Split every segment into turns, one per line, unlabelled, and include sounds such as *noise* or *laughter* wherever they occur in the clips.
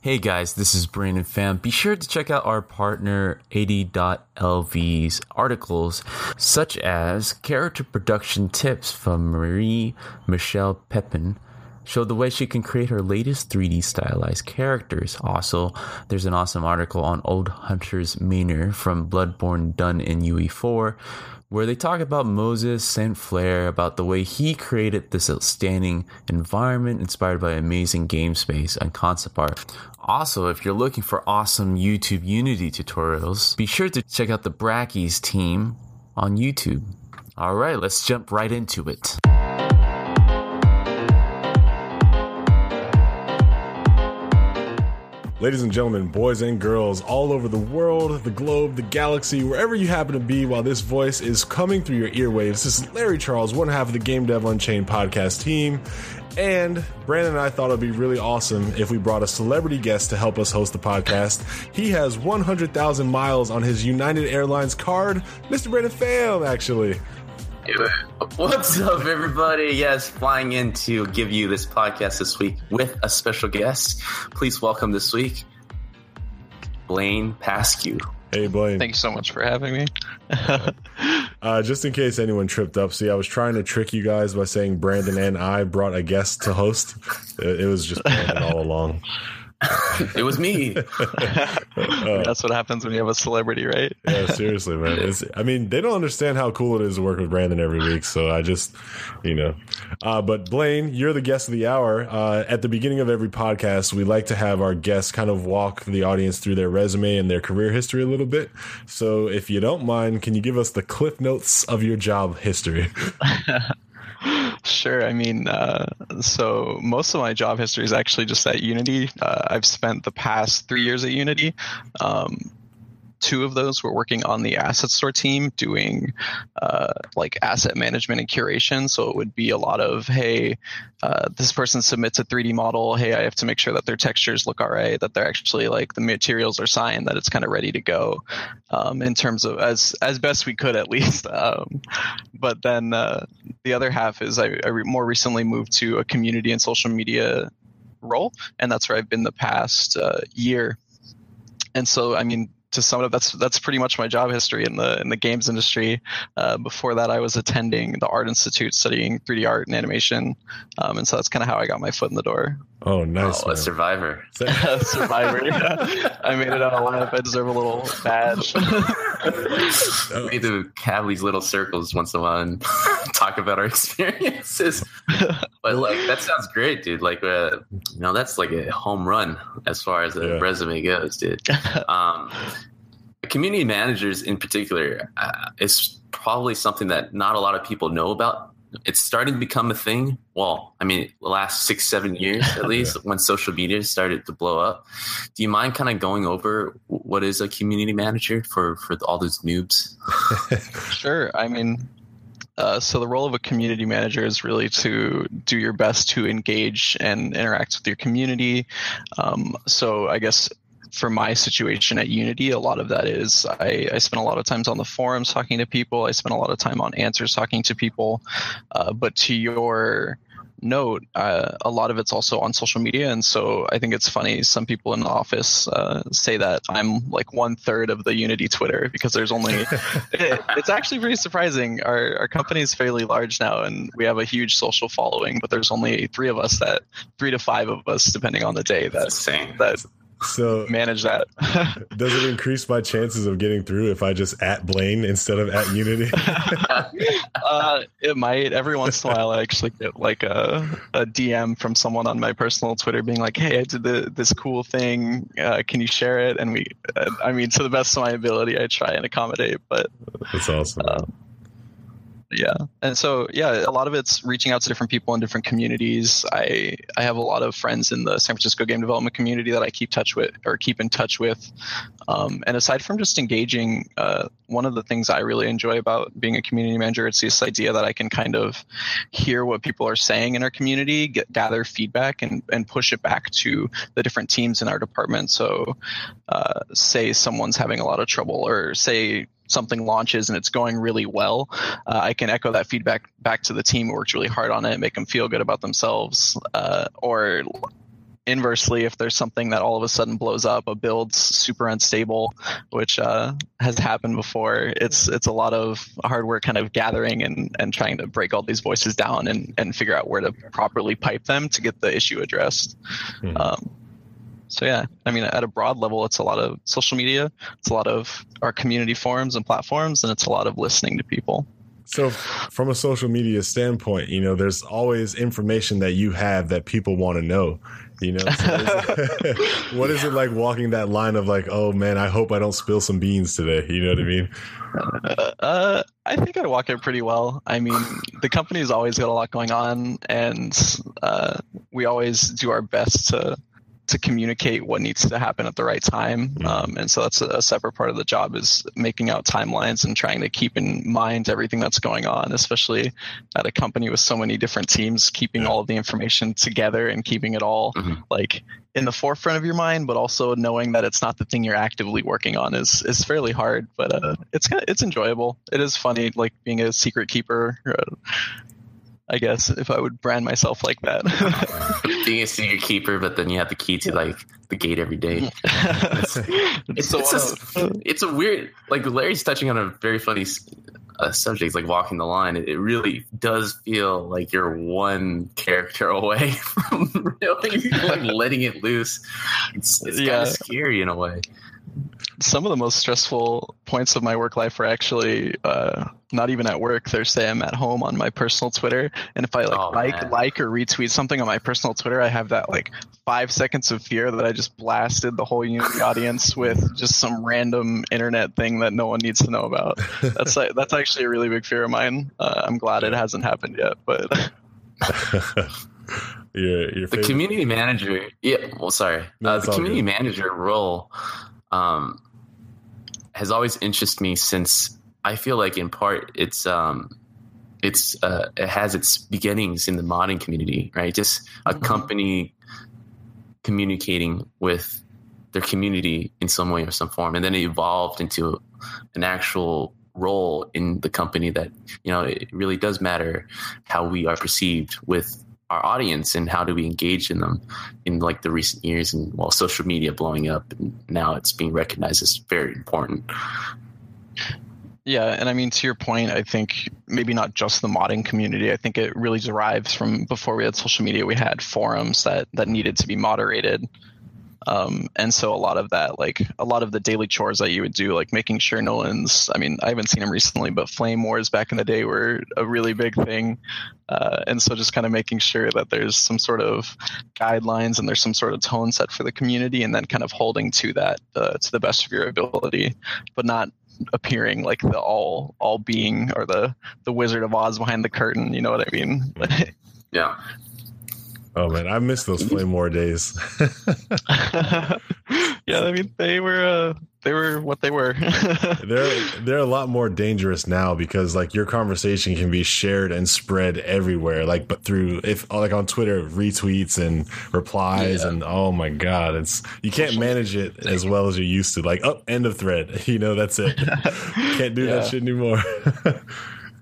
Hey guys, this is Brandon Pham. Be sure to check out our partner 80.lv's articles, such as character production tips from Marie Michelle Pepin Show the way she can create her latest 3D stylized characters. Also, there's an awesome article on Old Hunter's Manor from Bloodborne done in UE4 where they talk about Moses St. Flair, about the way he created this outstanding environment inspired by amazing game space and concept art. Also, if you're looking for awesome YouTube Unity tutorials, be sure to check out the Brackeys team on YouTube. All right, let's jump right into it.
Ladies and gentlemen, boys and girls all over the world, the globe, the galaxy, wherever you happen to be while this voice is coming through your earwaves, this is Larry Charles, one half of the Game Dev Unchained podcast team. And Brandon and I thought it'd be really awesome if we brought a celebrity guest to help us host the podcast. He has 100,000 miles on his United Airlines card. Mr. Brandon Pham, actually.
What's up, everybody? Yes, flying in to give you this podcast this week with a special guest. Please welcome this week, Blaine Paskew.
Hey, Blaine.
Thank you so much for having me. *laughs*
uh, just in case anyone tripped up, see, I was trying to trick you guys by saying Brandon and I brought a guest to host. It, it was just Brandon all along.
It was me.
uh, *laughs* That's what happens when you have a celebrity, right?
yeah, seriously, man. It's, I mean, they don't understand how cool it is to work with Brandon every week. So I just, you know. Uh, but Blaine, you're the guest of the hour. Uh, at the beginning of every podcast, we like to have our guests kind of walk the audience through their resume and their career history a little bit. So if you don't mind, can you give us the cliff notes of your job history? *laughs* *laughs*
Sure. I mean, uh, so most of my job history is actually just at Unity. Uh, I've spent the past three years at Unity. Um, two of those were working on the asset store team doing uh, like asset management and curation. So it would be a lot of, hey, uh, this person submits a 3D model. Hey, I have to make sure that their textures look all right, that they're actually like the materials are signed, that it's kind of ready to go um, in terms of as as best we could at least. *laughs* Um, but then uh, the other half is I, I re- more recently moved to a community and social media role, and that's where I've been the past uh, year. And so, I mean, to sum it up, that's that's pretty much my job history in the in the games industry. Uh, before that, I was attending the Art Institute studying 3D art and animation, um, and so that's kind of how I got my foot in the door.
Oh, nice!
Oh, a survivor. *laughs*
survivor. I made it out alive. I deserve a little badge. *laughs*
we need to have these little circles once in a while and *laughs* talk about our experiences. But like that sounds great, dude. Like, uh, you know, that's like a home run as far as the yeah. resume goes, dude. Um, community managers in particular uh, is probably something that not a lot of people know about it's starting to become a thing. Well, I mean, the last six, seven years at *laughs* least, yeah. when social media started to blow up. Do you mind kind of going over what is a community manager for for all those noobs? *laughs*
sure. I mean, uh, so the role of a community manager is really to do your best to engage and interact with your community. Um, so I guess for my situation at Unity, a lot of that is I, I spend a lot of times on the forums talking to people. I spend a lot of time on answers talking to people. Uh, but to your note, uh, a lot of it's also on social media. And so I think it's funny. Some people in the office uh, say that I'm like one third of the Unity Twitter because there's only, *laughs* it, it's actually pretty surprising. Our, our company is fairly large now and we have a huge social following, but there's only three of us that, three to five of us, depending on the day, that, that
so
manage that. *laughs*
does it increase my chances of getting through if I just at Blaine instead of at Unity? *laughs*
uh, it might. Every once in a while, I actually get like a, a DM from someone on my personal Twitter being like, "Hey, I did the, this cool thing. Uh, can you share it?" And we, uh, I mean, to the best of my ability, I try and accommodate. But
that's awesome. Uh,
yeah. And so yeah a lot of it's reaching out to different people in different communities. I i have a lot of friends in the san francisco game development community that i keep touch with or keep in touch with. Um, and aside from just engaging uh, one of the things i really enjoy about being a community manager it's this idea that i can kind of hear what people are saying in our community get, gather feedback and, and push it back to the different teams in our department. So uh, say someone's having a lot of trouble or say something launches and it's going really well, uh, I can echo that feedback back to the team who worked really hard on it, make them feel good about themselves. Uh, or inversely, if there's something that all of a sudden blows up, a build's super unstable, which uh, has happened before, it's it's a lot of hard work kind of gathering and, and trying to break all these voices down and, and figure out where to properly pipe them to get the issue addressed. Mm-hmm. Um, so yeah, I mean, at a broad level, it's a lot of social media, it's a lot of our community forums and platforms, and it's a lot of listening to people.
So, from a social media standpoint, you know, there's always information that you have that people want to know. You know, so what is it *laughs* like walking that line of like, oh man, I hope I don't spill some beans today? You know what I mean?
Uh, uh, I think I walk it pretty well. I mean, the company's always got a lot going on, and uh, we always do our best to to communicate what needs to happen at the right time. Mm-hmm. Um, and so that's a, a, separate part of the job is making out timelines and trying to keep in mind everything that's going on, especially at a company with so many different teams, keeping all of the information together and keeping it all mm-hmm. like in the forefront of your mind, but also knowing that it's not the thing you're actively working on is is fairly hard. But uh, it's it's enjoyable. It is funny, like being a secret keeper. I guess if I would brand myself like that. *laughs*
Being a secret keeper, but then you have the key to like the gate every day. *laughs* it's, it's, it's, a, it's a weird like Larry's touching on a very funny uh, subject, like walking the line. It, it, really does feel like you're one character *laughs* away from really like letting it loose. It's, it's yeah. kind of scary in a way
some of the most stressful points of my work life are actually uh, not even at work. They're say I'm at home on my personal Twitter, and if I like oh, like man. like or retweet something on my personal Twitter, I have that like five seconds of fear that I just blasted the whole Unity *laughs* audience with just some random internet thing that no one needs to know about. That's like, *laughs* that's actually a really big fear of mine. Uh, I'm glad it hasn't happened yet, but. *laughs*
your, your
the community manager yeah well sorry no, uh, the community good. manager role um, has always interested me since I feel like in part it's um, it's uh, it has its beginnings in the modding community, right? Just a mm-hmm. company communicating with their community in some way or some form, and then it evolved into an actual role in the company that you know it really does matter how we are perceived with our audience and how do we engage in them in like the recent years and while well, social media blowing up and now it's being recognized as very important.
Yeah and i mean to your point i think maybe not just the modding community. I think it really derives from before we had social media we had forums that that needed to be moderated um, and so a lot of that, like a lot of the daily chores that you would do, like making sure no one's, I mean, I haven't seen them recently, but flame wars back in the day were a really big thing. Uh, and so just kind of making sure that there's some sort of guidelines and there's some sort of tone set for the community and then kind of holding to that uh, to the best of your ability, but not appearing like the all all being or the the wizard of oz behind the curtain. You know what i mean?
Yeah
Oh man, I miss those flame war days. *laughs*
yeah, I mean they were uh, they were what they were. *laughs*
they're they're a lot more dangerous now because like your conversation can be shared and spread everywhere. Like but through if like on Twitter retweets and replies yeah. and oh my god, it's you can't *laughs* manage it as well as you used to. Like oh end of thread, you know that's it. can't do yeah. that shit anymore.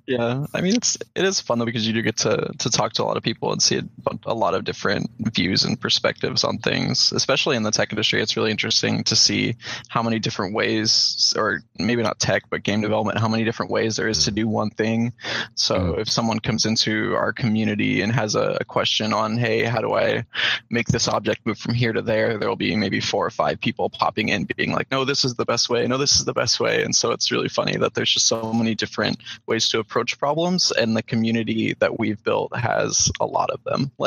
Yeah, I mean it's it is fun though because you do get to to talk to a lot of people and see a, a, lot of different views and perspectives on things. Especially in the tech industry, it's really interesting to see how many different ways, or maybe not tech, but game development, how many different ways there is to do one thing. So mm-hmm. if someone comes into our community and has a, a question on, hey, how do I make this object move from here to there? There will be maybe four or five people popping in, being like, no, this is the best way. No, this is the best way. And so it's really funny that there's just so many different ways to approach approach problems, and the community that we've built has a lot of them. *laughs*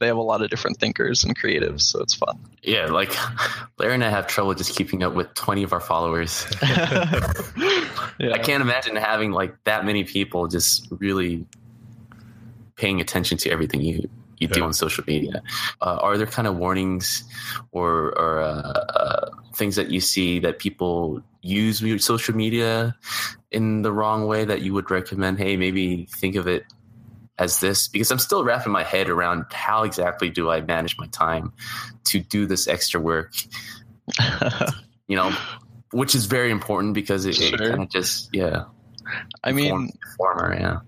they have a lot of different thinkers and creatives, so it's fun.
Yeah, like Larry and I have trouble just keeping up with 20 of our followers. *laughs* *laughs* yeah. I can't imagine having like that many people just really paying attention to everything you you yeah. do on social media. Uh, are there kind of warnings or, or uh, uh, things that you see that people use social media in the wrong way that you would recommend? Hey, maybe think of it as this because I'm still wrapping my head around how exactly do I manage my time to do this extra work. *laughs* you know, which is very important because it, sure. it kind of just yeah.
I mean,
former, yeah.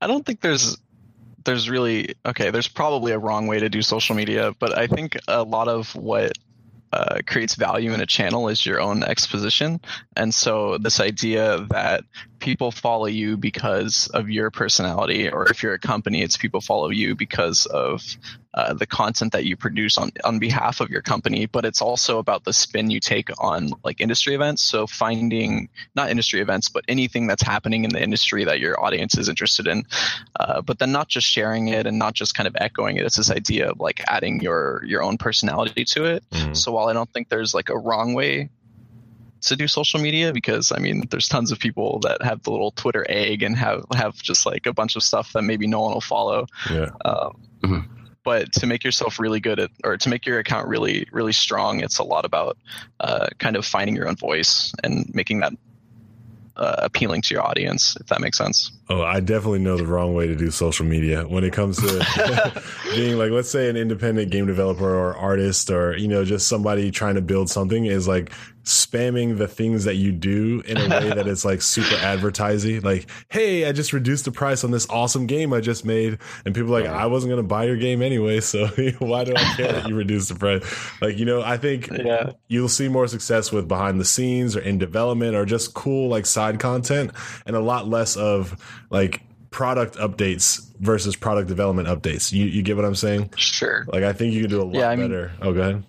I don't think there's there's really okay there's probably a wrong way to do social media but i think a lot of what uh, creates value in a channel is your own exposition. And so this idea that people follow you because of your personality, or if you're a company, it's people follow you because of uh, the content that you produce on on behalf of your company. But it's also about the spin you take on like industry events. So finding not industry events, but anything that's happening in the industry that your audience is interested in. Uh, but then not just sharing it and not just kind of echoing it. It's this idea of like adding your your own personality to it. Mm-hmm. So while I don't think there's like a wrong way to do social media because I mean, there's tons of people that have the little Twitter egg and have have just like a bunch of stuff that maybe no one will follow.
Yeah. Um,
mm-hmm. But to make yourself really good at, or to make your account really, really strong, it's a lot about uh, kind of finding your own voice and making that uh, appealing to your audience, if that makes sense.
Oh, I definitely know the wrong way to do social media when it comes to *laughs* being like, let's say, an independent game developer or artist, or you know, just somebody trying to build something is like spamming the things that you do in a way that is like super advertising. Like, hey, I just reduced the price on this awesome game I just made, and people like, uh-huh. I wasn't gonna buy your game anyway, so *laughs* why do I care that you reduced the price? Like, you know, I think yeah. you'll see more success with behind the scenes or in development or just cool like side content, and a lot less of like product updates versus product development updates. You you get what I'm saying?
Sure.
Like I think you can do a lot yeah, I mean, better. Oh, go ahead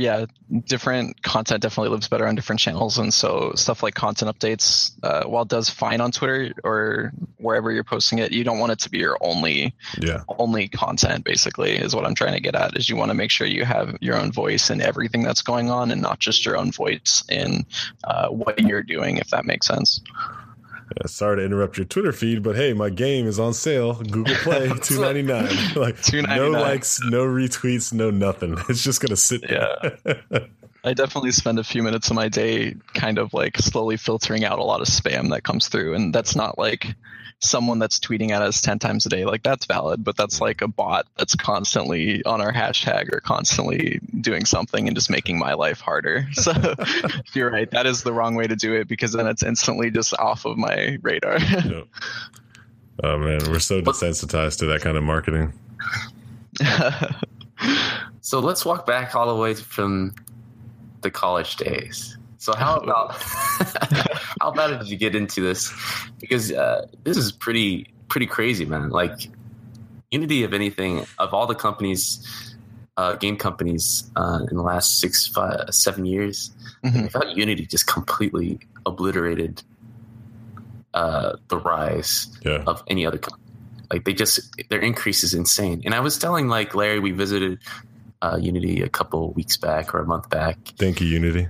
yeah, different content definitely lives better on different channels, and so stuff like content updates, uh, while it does fine on Twitter or wherever you're posting it, you don't want it to be your only
yeah.
only content. Basically, is what I'm trying to get at. Is you want to make sure you have your own voice in everything that's going on, and not just your own voice in uh, what you're doing. If that makes sense.
Yeah, sorry to interrupt your Twitter feed, but hey, my game is on sale. Google *laughs* Play, two ninety nine. Like no likes, no retweets, no nothing. *laughs* It's just gonna sit
there. Yeah. *laughs* I definitely spend a few minutes of my day kind of like slowly filtering out a lot of spam that comes through, and that's not like someone that's tweeting at us 10 times a day. Like that's valid but that's like a bot that's constantly on our hashtag or constantly doing something and just making my life harder. *laughs* So *laughs* you're right. That is the wrong way to do it because then it's instantly just off of my radar. *laughs* Yep.
oh man. We're so desensitized to that kind of marketing.
So let's walk back all the way from the college days so how *laughs* about *laughs* how about did you get into this? Because uh, this is pretty pretty crazy, man. Like Unity, of anything, of all the companies, uh, game companies uh, in the last six, five, seven years, mm-hmm. I thought Unity just completely obliterated uh, the rise
yeah.
of any other company. Like they just their increase is insane. And I was telling like Larry, we visited uh, Unity a couple weeks back or a month back.
Thank you, Unity.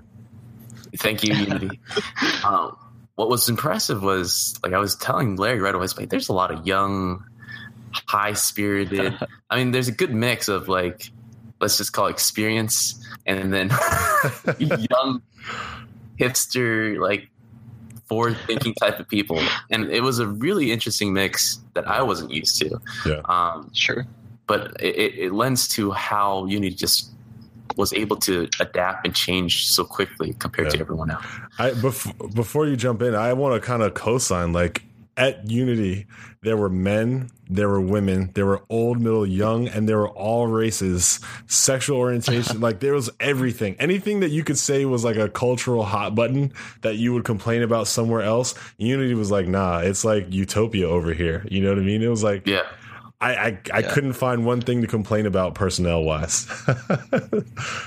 Thank you, Unity. *laughs* um, what was impressive was like I was telling Larry right away, like there's a lot of young, high spirited. *laughs* I mean, there's a good mix of like let's just call it experience and then *laughs* young hipster like forward thinking type of people. And it was a really interesting mix that I wasn't used to.
Yeah.
Um,
sure.
But it, it lends to how Unity just was able to adapt and change so quickly compared yeah. to everyone else.
I bef- before you jump in, I want to kind of co-sign like at Unity, there were men, there were women, there were old, middle, young, and there were all races, sexual orientation. *laughs* like there was everything. Anything that you could say was like a cultural hot button that you would complain about somewhere else. Unity was like, nah, it's like utopia over here. You know what I mean? It was like,
yeah.
I I, I yeah. couldn't find one thing to complain about personnel wise. *laughs*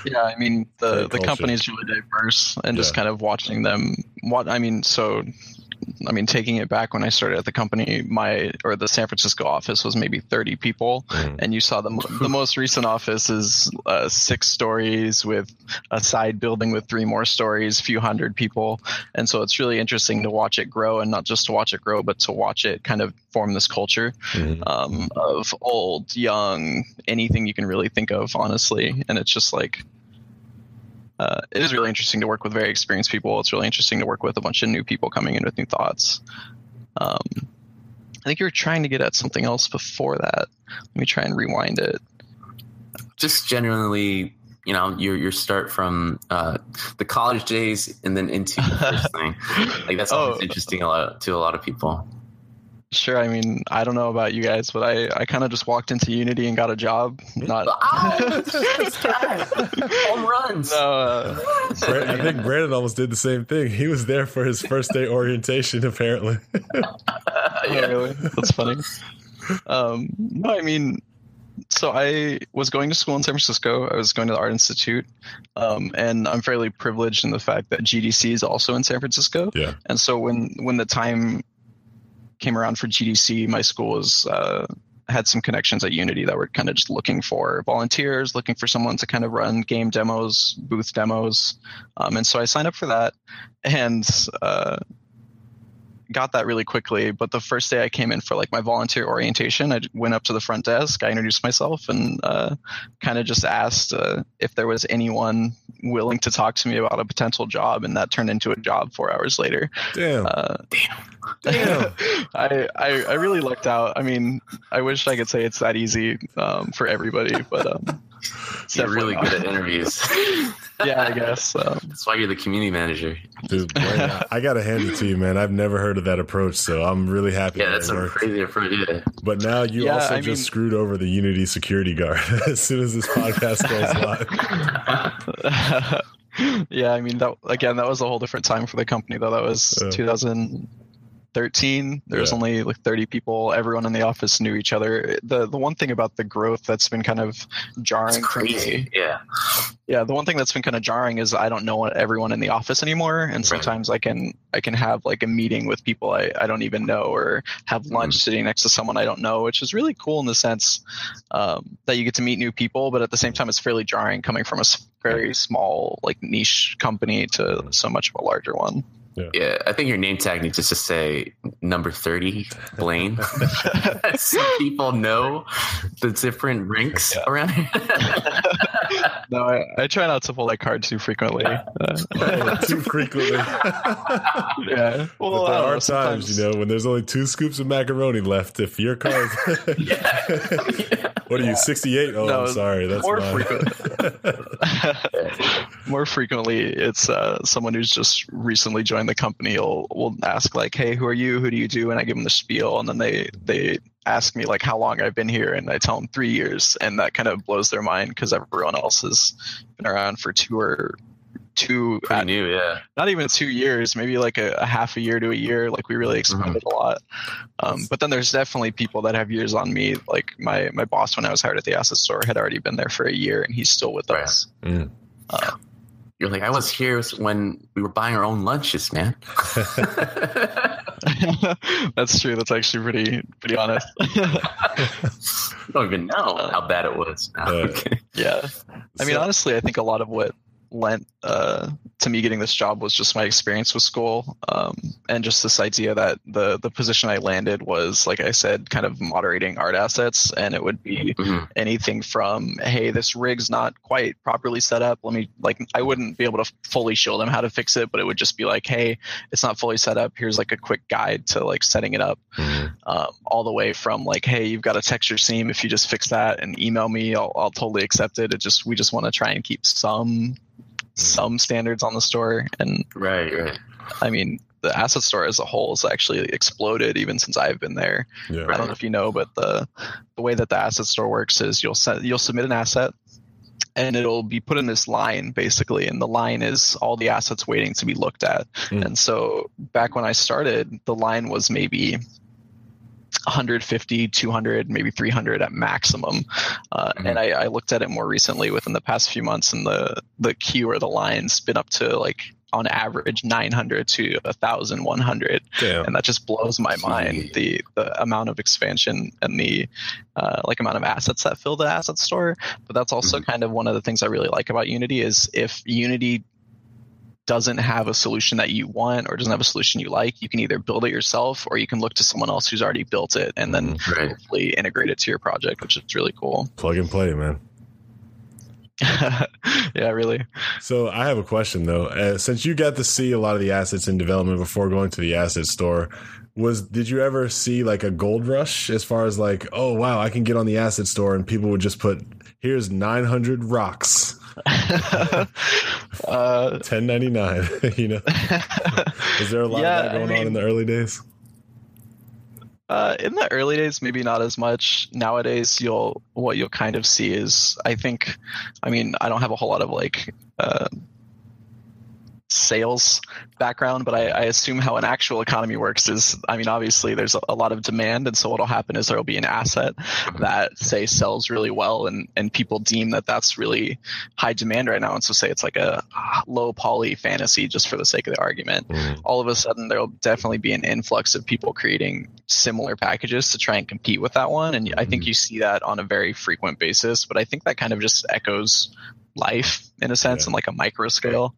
yeah, I mean the the company is really diverse, and yeah. just kind of watching them. What I mean, so I mean, taking it back when I started at the company, my or the San Francisco office was maybe 30 people,
Mm.
and you saw the the most recent office is uh, six stories with a side building with three more stories, few hundred people, and so it's really interesting to watch it grow, and not just to watch it grow, but to watch it kind of form this culture
Mhm.
um, of old, young, anything you can really think of, honestly. And it's just like, uh, it is really interesting to work with very experienced people. It's really interesting to work with a bunch of new people coming in with new thoughts. Um, I think you were trying to get at something else before that. Let me try and rewind it.
Just generally, you know, your your start from uh, the college days and then into the *laughs* first thing. Like that's always
Oh.
interesting a lot to a lot of people.
Sure. I mean, I don't know about you guys, but I, I kind of just walked into Unity and got a job. Not.
This guy. Home runs.
No, uh,
Brand- I think Brandon almost did the same thing. He was there for his first day orientation, apparently. *laughs*
Oh, really? That's funny. Um, no, I mean, so I was going to school in San Francisco. I was going to the Art Institute, um, and I'm fairly privileged in the fact that GDC is also in San Francisco.
Yeah.
And so when when the time came around for GDC, my school was uh, had some connections at Unity that were kind of just looking for volunteers, looking for someone to kind of run game demos, booth demos, um, and so I signed up for that, and uh, got that really quickly. But the first day I came in for like my volunteer orientation, I went up to the front desk, I introduced myself, and uh, kind of just asked uh, if there was anyone willing to talk to me about a potential job, and that turned into a job four hours later.
Damn.
Uh,
Damn. *laughs*
I, I I really lucked out. I mean, I wish I could say it's that easy um, for everybody, but um,
you're really good at interviews. *laughs*
yeah, I guess.
That's why you're the community manager.
Dude, boy, *laughs* I got to hand it to you, man. I've never heard of that approach, so I'm really happy.
Yeah,
that
that's a
worked.
crazy approach. Yeah.
But now you
yeah,
also
I
just
mean,
screwed over the Unity security guard *laughs* as soon as this podcast goes live.
yeah, I mean that again. That was a whole different time for the company, though. That was 2000. 13 There's
yeah.
only like 30 people everyone in the office knew each other the the one thing about the growth that's been kind of jarring
it's crazy. yeah
yeah the one thing that's been kind of jarring is i don't know everyone in the office anymore and sometimes right. i can i can have like a meeting with people i, I don't even know or have mm-hmm. lunch mm-hmm. sitting next to someone i don't know which is really cool in the sense um, that you get to meet new people but at the same time it's fairly jarring coming from a very small like niche company to mm-hmm. so much of a larger one
yeah, I think your name tag needs just to say number 30, Blaine. *laughs* *laughs* so people know the different ranks around here. *laughs* *laughs*
no I, I try not to pull that card too frequently uh,
Too frequently. *laughs*
yeah well
but there
I
are
know,
times,
sometimes-
you know, when there's only two scoops of macaroni left. If your card, *laughs* what are you, 68? Oh,
No,
I'm sorry. That's
more
mine.
more frequently it's uh, someone who's just recently joined the company will will ask like hey who are you who do you do and i give them the spiel and then they they ask me like how long i've been here and i tell them three years and that kind of blows their mind because everyone else has been around for two or two
Pretty new, yeah.
not even two years, maybe like a, a half a year to a year. Like we really expanded a lot. Um, but then there's definitely people that have years on me. Like my my boss when I was hired at the asset store had already been there for a year and he's still with
Right.
us.
Mm.
You're like, I was here when we were buying our own lunches, man. *laughs* *laughs* *laughs*
That's true. That's actually pretty pretty honest.
you *laughs* don't even know how bad it was. No,
Yeah. *laughs*
okay.
yeah. I mean,
So-
honestly, I think a lot of what lent uh, to me getting this job was just my experience with school um, and just this idea that the the position I landed was, like I said, kind of moderating art assets, and it would be
Mhm.
anything from hey, this rig's not quite properly set up. Let me like I wouldn't be able to fully show them how to fix it, but it would just be like, hey, it's not fully set up. Here's like a quick guide to like setting it up
Mhm.
um, all the way from like, hey, you've got a texture seam. If you just fix that and email me, I'll, I'll totally accept it. It just we just want to try and keep some some standards on the store. And
Right, right.
I mean, the asset store as a whole has actually exploded even since I've been there.
Yeah.
I don't know if you know, but the the way that the asset store works is you'll set, you'll submit an asset. And it'll be put in this line basically, and the line is all the assets waiting to be looked at.
Mm.
And so back when I started, the line was maybe 150, 200, maybe 300 at maximum. Uh,
Mhm.
And I, I looked at it more recently within the past few months, and the the queue or the line's been up to like on average 900 to 1100
Damn.
and that just blows my mind the the amount of expansion and the uh, like amount of assets that fill the asset store but that's also
Mhm.
kind of one of the things i really like about unity is if unity doesn't have a solution that you want or doesn't have a solution you like you can either build it yourself or you can look to someone else who's already built it and then
Right.
hopefully integrate it to your project which is really cool
Plug and play, man. *laughs*
yeah really
So I have a question though. Uh, since you got to see a lot of the assets in development before going to the asset store, was did you ever see like a gold rush as far as like, oh wow, I can get on the asset store and people would just put here's 900 rocks, *laughs*
uh,
1099, *laughs* you know? *laughs* Is there a lot
Yeah,
of that
I
going on in the early days?
Uh, in the early days, maybe not as much. Nowadays, you'll what you'll kind of see is, I think, I mean, I don't have a whole lot of like uh, sales background, but I, I assume how an actual economy works is, I mean, obviously there's a, lot of demand, and so what'll happen is there will be an asset that say sells really well, and and people deem that that's really high demand right now, and so say it's like a low poly fantasy just for the sake of the argument
Mm.
all of a sudden there'll definitely be an influx of people creating similar packages to try and compete with that one and i think
Mhm.
you see that on a very frequent basis but i think that kind of just echoes life in a sense
Yeah.
like a micro scale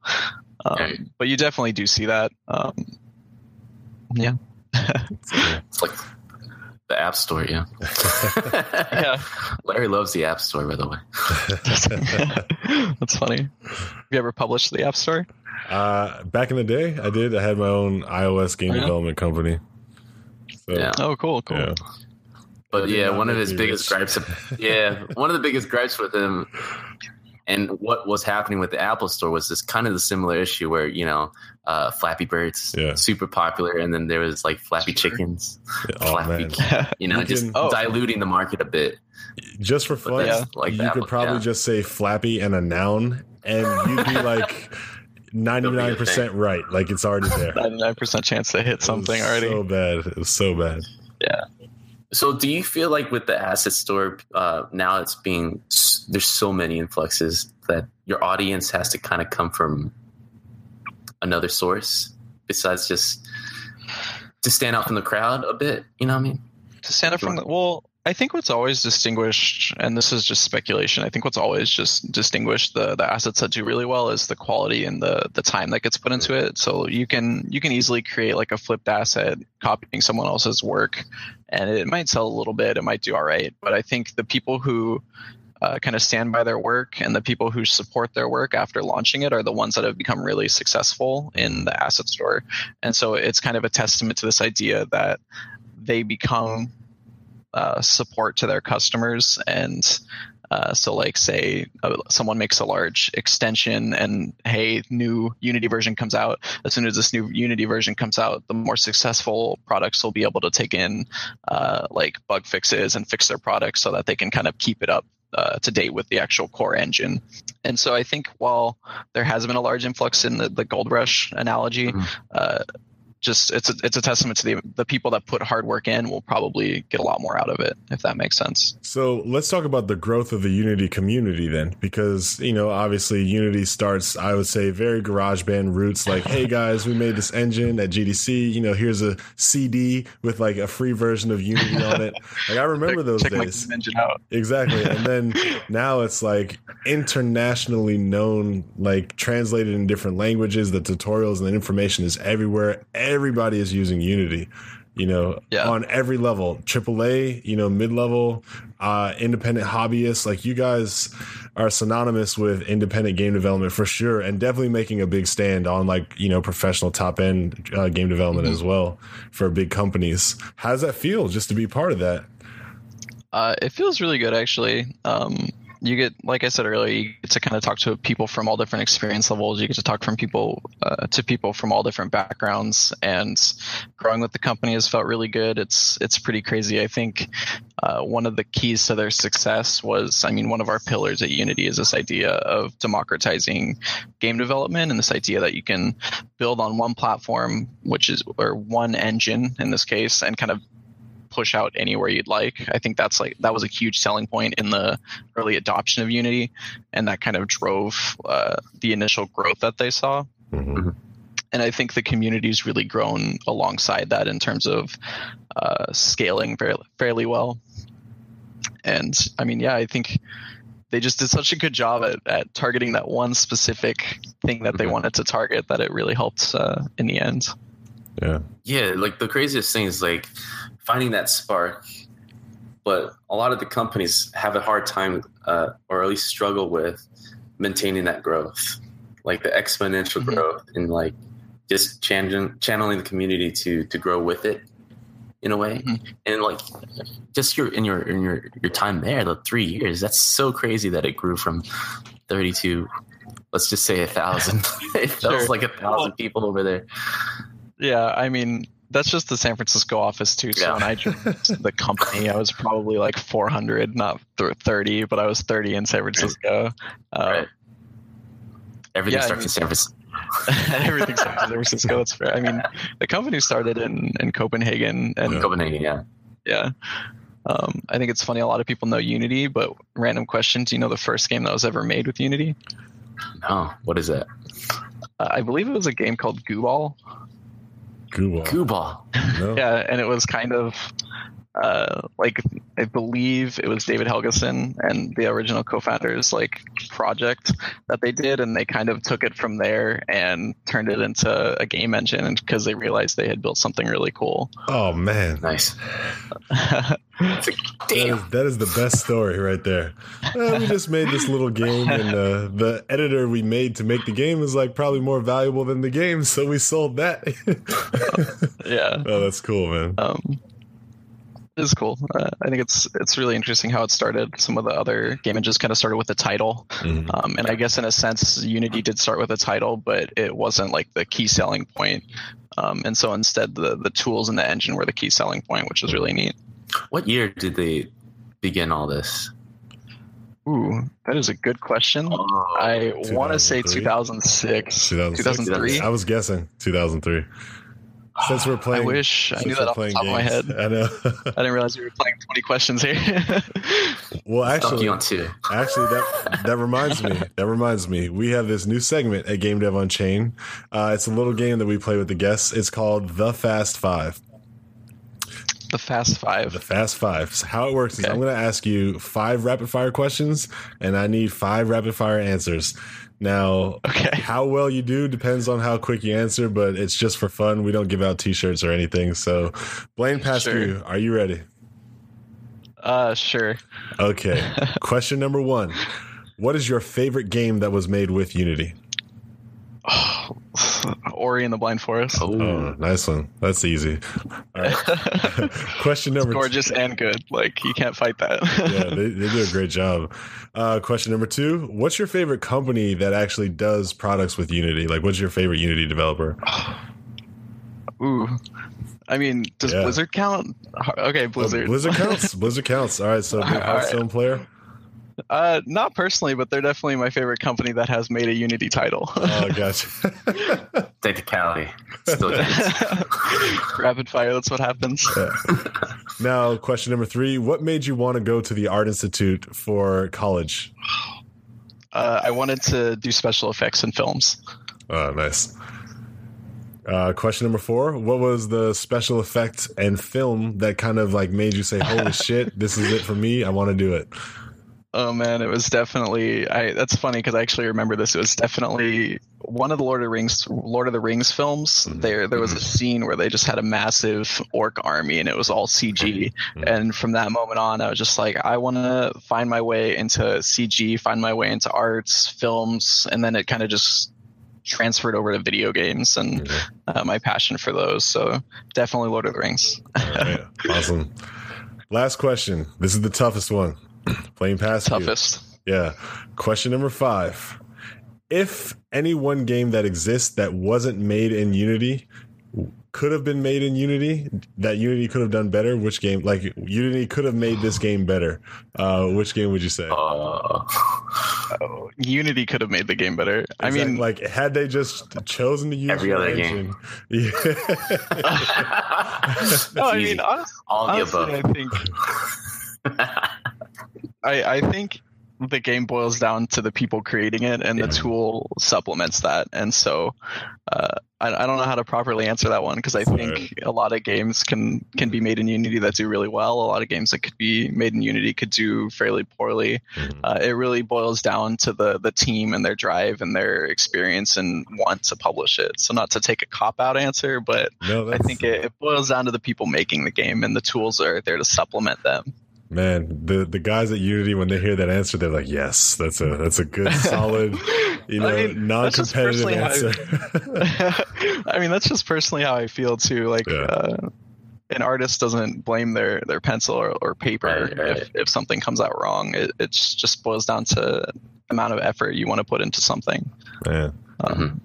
um,
Right.
but you definitely do see that um, yeah
It's like the App Store, yeah. *laughs*
yeah
Larry loves the App Store, by the way. *laughs*
that's funny have you ever published the app store
Uh, back in the day, I did. I had my own iOS game
Oh, yeah?
development company. So,
Yeah.
oh cool cool
yeah.
But yeah, one of his biggest
rich.
gripes. Yeah, one of the biggest gripes with him, and what was happening with the Apple Store was this kind of the similar issue where you know, uh, Flappy Birds,
Yeah.
super popular, and then there was like Flappy
Sure.
Chickens, *laughs*
Oh *laughs*
Flappy,
man,
you know,
You
just
can-
Oh.
diluting the market a bit.
just for fun,
that's like
you
the
could
Apple-
probably
yeah.
just say Flappy and a noun, and you'd be *laughs* like ninety nine percent right. Like it's already there.
99% chance to hit
It was
something already
So bad. It was so bad.
So, do you feel like with the asset store uh, now, it's being there's so many influxes that your audience has to kind of come from another source besides just to stand out from the crowd a bit? You know what I mean?
to stand up from the well i think what's always distinguished and this is just speculation i think what's always just distinguished the the assets that do really well is the quality and the the time that gets put into it so you can you can easily create like a flipped asset copying someone else's work and it might sell a little bit it might do all right but i think the people who uh, kind of stand by their work and the people who support their work after launching it are the ones that have become really successful in the asset store. And so it's kind of a testament to this idea that they become uh, support to their customers and uh, so like say uh, someone makes a large extension and hey new unity version comes out as soon as this new unity version comes out the more successful products will be able to take in uh, like bug fixes and fix their products so that they can kind of keep it up uh, to date with the actual core engine and so i think while there has been a large influx in the, the gold rush analogy
Mhm.
Just it's a, it's a testament to the the people that put hard work in will probably get a lot more out of it if that makes sense.
So let's talk about the growth of the Unity community then, because you know obviously Unity starts, I would say, very GarageBand roots. Like, hey guys, we made this engine at GDC. You know, here's a CD with like a free version of Unity on it. Like I remember those
Check
days.
engine out.
Exactly. And then *laughs* now it's like internationally known, like translated in different languages. The tutorials and the information is everywhere. Everybody is using Unity, you know,
Yeah.
on every level AAA, you know, mid level, uh, independent hobbyists. Like you guys are synonymous with independent game development for sure. And definitely making a big stand on like, you know, professional top end uh, game development as well for big companies. How does that feel just to be part of that?
Uh, it feels really good actually. Um, you get, like I said earlier, you get to kind of talk to people from all different experience levels. You get to talk from people uh, to people from all different backgrounds, and growing with the company has felt really good. It's it's pretty crazy. I think uh, one of the keys to their success was, I mean, one of our pillars at Unity is this idea of democratizing game development, and this idea that you can build on one platform, which is or one engine in this case, and kind of push out anywhere you'd like. I think that's like that was a huge selling point in the early adoption of Unity, and that kind of drove uh, the initial growth that they saw.
Mhm.
and I think the community's really grown alongside that in terms of uh, scaling fairly, fairly well. And I mean, yeah, I think they just did such a good job at, at targeting that one specific thing that they
Mhm.
wanted to target that it really helped uh, in the end.
Yeah.
Yeah, like the craziest thing is like finding that spark, but a lot of the companies have a hard time, uh, or at least struggle with maintaining that growth, like the exponential
Mhm.
growth, and like just channeling channeling the community to to grow with it in a way,
Mhm.
and like just your in your in your your time there, the three years, that's so crazy that it grew from thirty to. Let's just say a thousand. *laughs* it feels
Sure.
like a thousand people over there.
Yeah, I mean, that's just the San Francisco office too. So
Yeah.
when I joined *laughs* the company, I was probably like 400, not 30, but I was 30 in San Francisco. Uh,
Right. Everything
yeah, I
starts
mean-
in San Francisco. *laughs*
everything started in San Francisco. That's fair. I mean, the company started in, in Copenhagen, and
Yeah.
Copenhagen, yeah.
yeah. Um, I think it's funny. A lot of people know Unity, but random question: Do you know the first game that was ever made with Unity?
No. what is that?
Uh, I believe it was a game called Goo
Google. No? *laughs*
Yeah, and it was kind of uh, like I believe it was David Helgason and the original co-founders like project that they did, and they kind of took it from there and turned it into a game engine because they realized they had built something really cool.
Oh man.
Nice. *laughs* It's like,
That
damn.
is, that is the best story right there. Uh, we just made this little game, and uh, the editor we made to make the game is like probably more valuable than the game, so we sold that. *laughs*
yeah.
oh, that's cool, man.
um, it's cool. Uh, I think it's it's really interesting how it started. Some of the other game engines kind of started with the title,
Mhm.
um, and I guess in a sense, Unity did start with a title, but it wasn't like the key selling point. Um, and so instead, the the tools in the engine were the key selling point, which is really neat.
What year did they begin all this?
Ooh, that is a good question.
Oh,
I want to say 2006,
2006?
2003.
I was guessing 2003. Since we're *sighs* playing,
I wish I knew
we're
that off the
playing
top of my head. *laughs*
I know.
I didn't realize we were playing 20 questions here. *laughs*
well, actually,
on two.
Actually, that that reminds me. *laughs* That reminds me. We have this new segment at Game Dev Unchained. Uh, it's a little game that we play with the guests. It's called the Fast Five.
the Fast Five.
The Fast Five. So how it works is I'm going to ask you five rapid fire questions, and I need five rapid fire answers. Now,
Okay.
how well you do depends on how quick you answer, but it's just for fun. We don't give out T-shirts or anything. So, Blaine Pascu, are you ready?
Uh, sure.
Okay. *laughs* Question number one: What is your favorite game that was made with Unity? *sighs*
Ori and the Blind Forest.
Oh,
Oh, nice one. That's easy. All right. *laughs* question number two.
Gorgeous and good. Like you can't fight that.
Yeah, they, *laughs* they do a great job. Uh, question number two. What's your favorite company that actually does products with Unity? Like, what's your favorite Unity developer? *sighs*
Ooh. I mean, does
Yeah.
Blizzard count? Okay, Blizzard.
Oh, Blizzard counts. *laughs* Blizzard counts. All right. So, big
All right.
Hearthstone player.
Uh, not personally, but they're definitely my favorite company that has made a Unity title.
Oh, *laughs* gotcha.
technicality. Still *laughs* counts.
Rapid fire. That's what happens.
now, question number three. What made you want to go to the Art Institute for college?
Uh, I wanted to do special effects in films.
Oh, nice. Uh, question number four. What was the special effect and film that kind of like made you say, holy *laughs* shit, this is it for me? I want to do it.
Oh man, it was definitely. I that's funny because I actually remember this. It was definitely one of the Lord of the Rings Lord of the Rings films. Mm-hmm. There there was a mm-hmm. scene where they just had a massive orc army and it was all CG. Mm-hmm. And from that moment on, I was just like, I want to find my way into CG, find my way into arts, films, and then it kind of just transferred over to video games and uh, my passion for those. So definitely Lord of the Rings.
Right. *laughs* Awesome. Last question. This is the toughest one. *clears throat* Playing past you.
Toughest.
Yeah. Question number five. If any one game that exists that wasn't made in Unity could have been made in Unity, that Unity could have done better, which game, like Unity could have made this game better, uh, which game would you say?
Uh,
Oh, Unity could have made the game better. I mean,
like had they just chosen to use
Every
your
other
engine,
game.
yeah. *laughs*
No, I mean, honest,
all the
honestly,
above.
I think *laughs* I, I think the game boils down to the people creating it, and
Yeah.
the tool supplements that. And so, uh, I, I don't know how to properly answer that one because I think
Right.
a lot of games can can be made in Unity that do really well. A lot of games that could be made in Unity could do fairly poorly.
Mhm.
Uh, it really boils down to the the team and their drive and their experience and want to publish it. So not to take a cop out answer, but
No,
I think it, it boils down to the people making the game, and the tools are there to supplement them.
Man, the the guys at Unity when they hear that answer, they're like, yes, that's a that's a good solid, *laughs* you know,
I mean,
non-competitive answer. *laughs*
I mean, that's just personally how I feel too. Like,
Yeah.
uh, an artist doesn't blame their their pencil or, or paper
Right, right.
if if something comes out wrong. It it just boils down to amount of effort you want to put into something.
Yeah.
Um,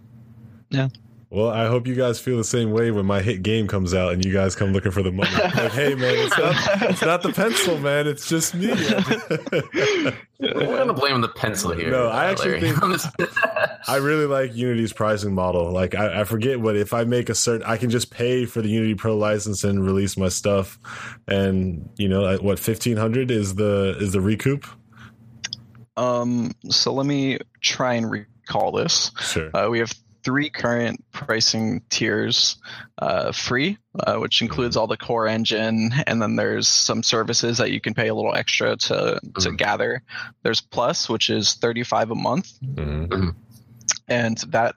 Well, I hope you guys feel the same way when my hit game comes out and you guys come looking for the money. *laughs* Like, hey, man, it's not, it's not the pencil, man. It's just me. *laughs* *laughs*
We're gonna blame the pencil here.
No, I actually
Larry.
think- I really like Unity's pricing model. Like, I, I forget what if I make a certain, I can just pay for the Unity Pro license and release my stuff, and you know, what fifteen hundred is the is the recoup?
um, so let me try and recall this.
Sure.
Uh, we have three current pricing tiers uh, free, uh, which includes all the core engine, and then there's some services that you can pay a little extra to, to
Mhm.
gather. There's Plus, which is 35 a month,
Mhm.
And that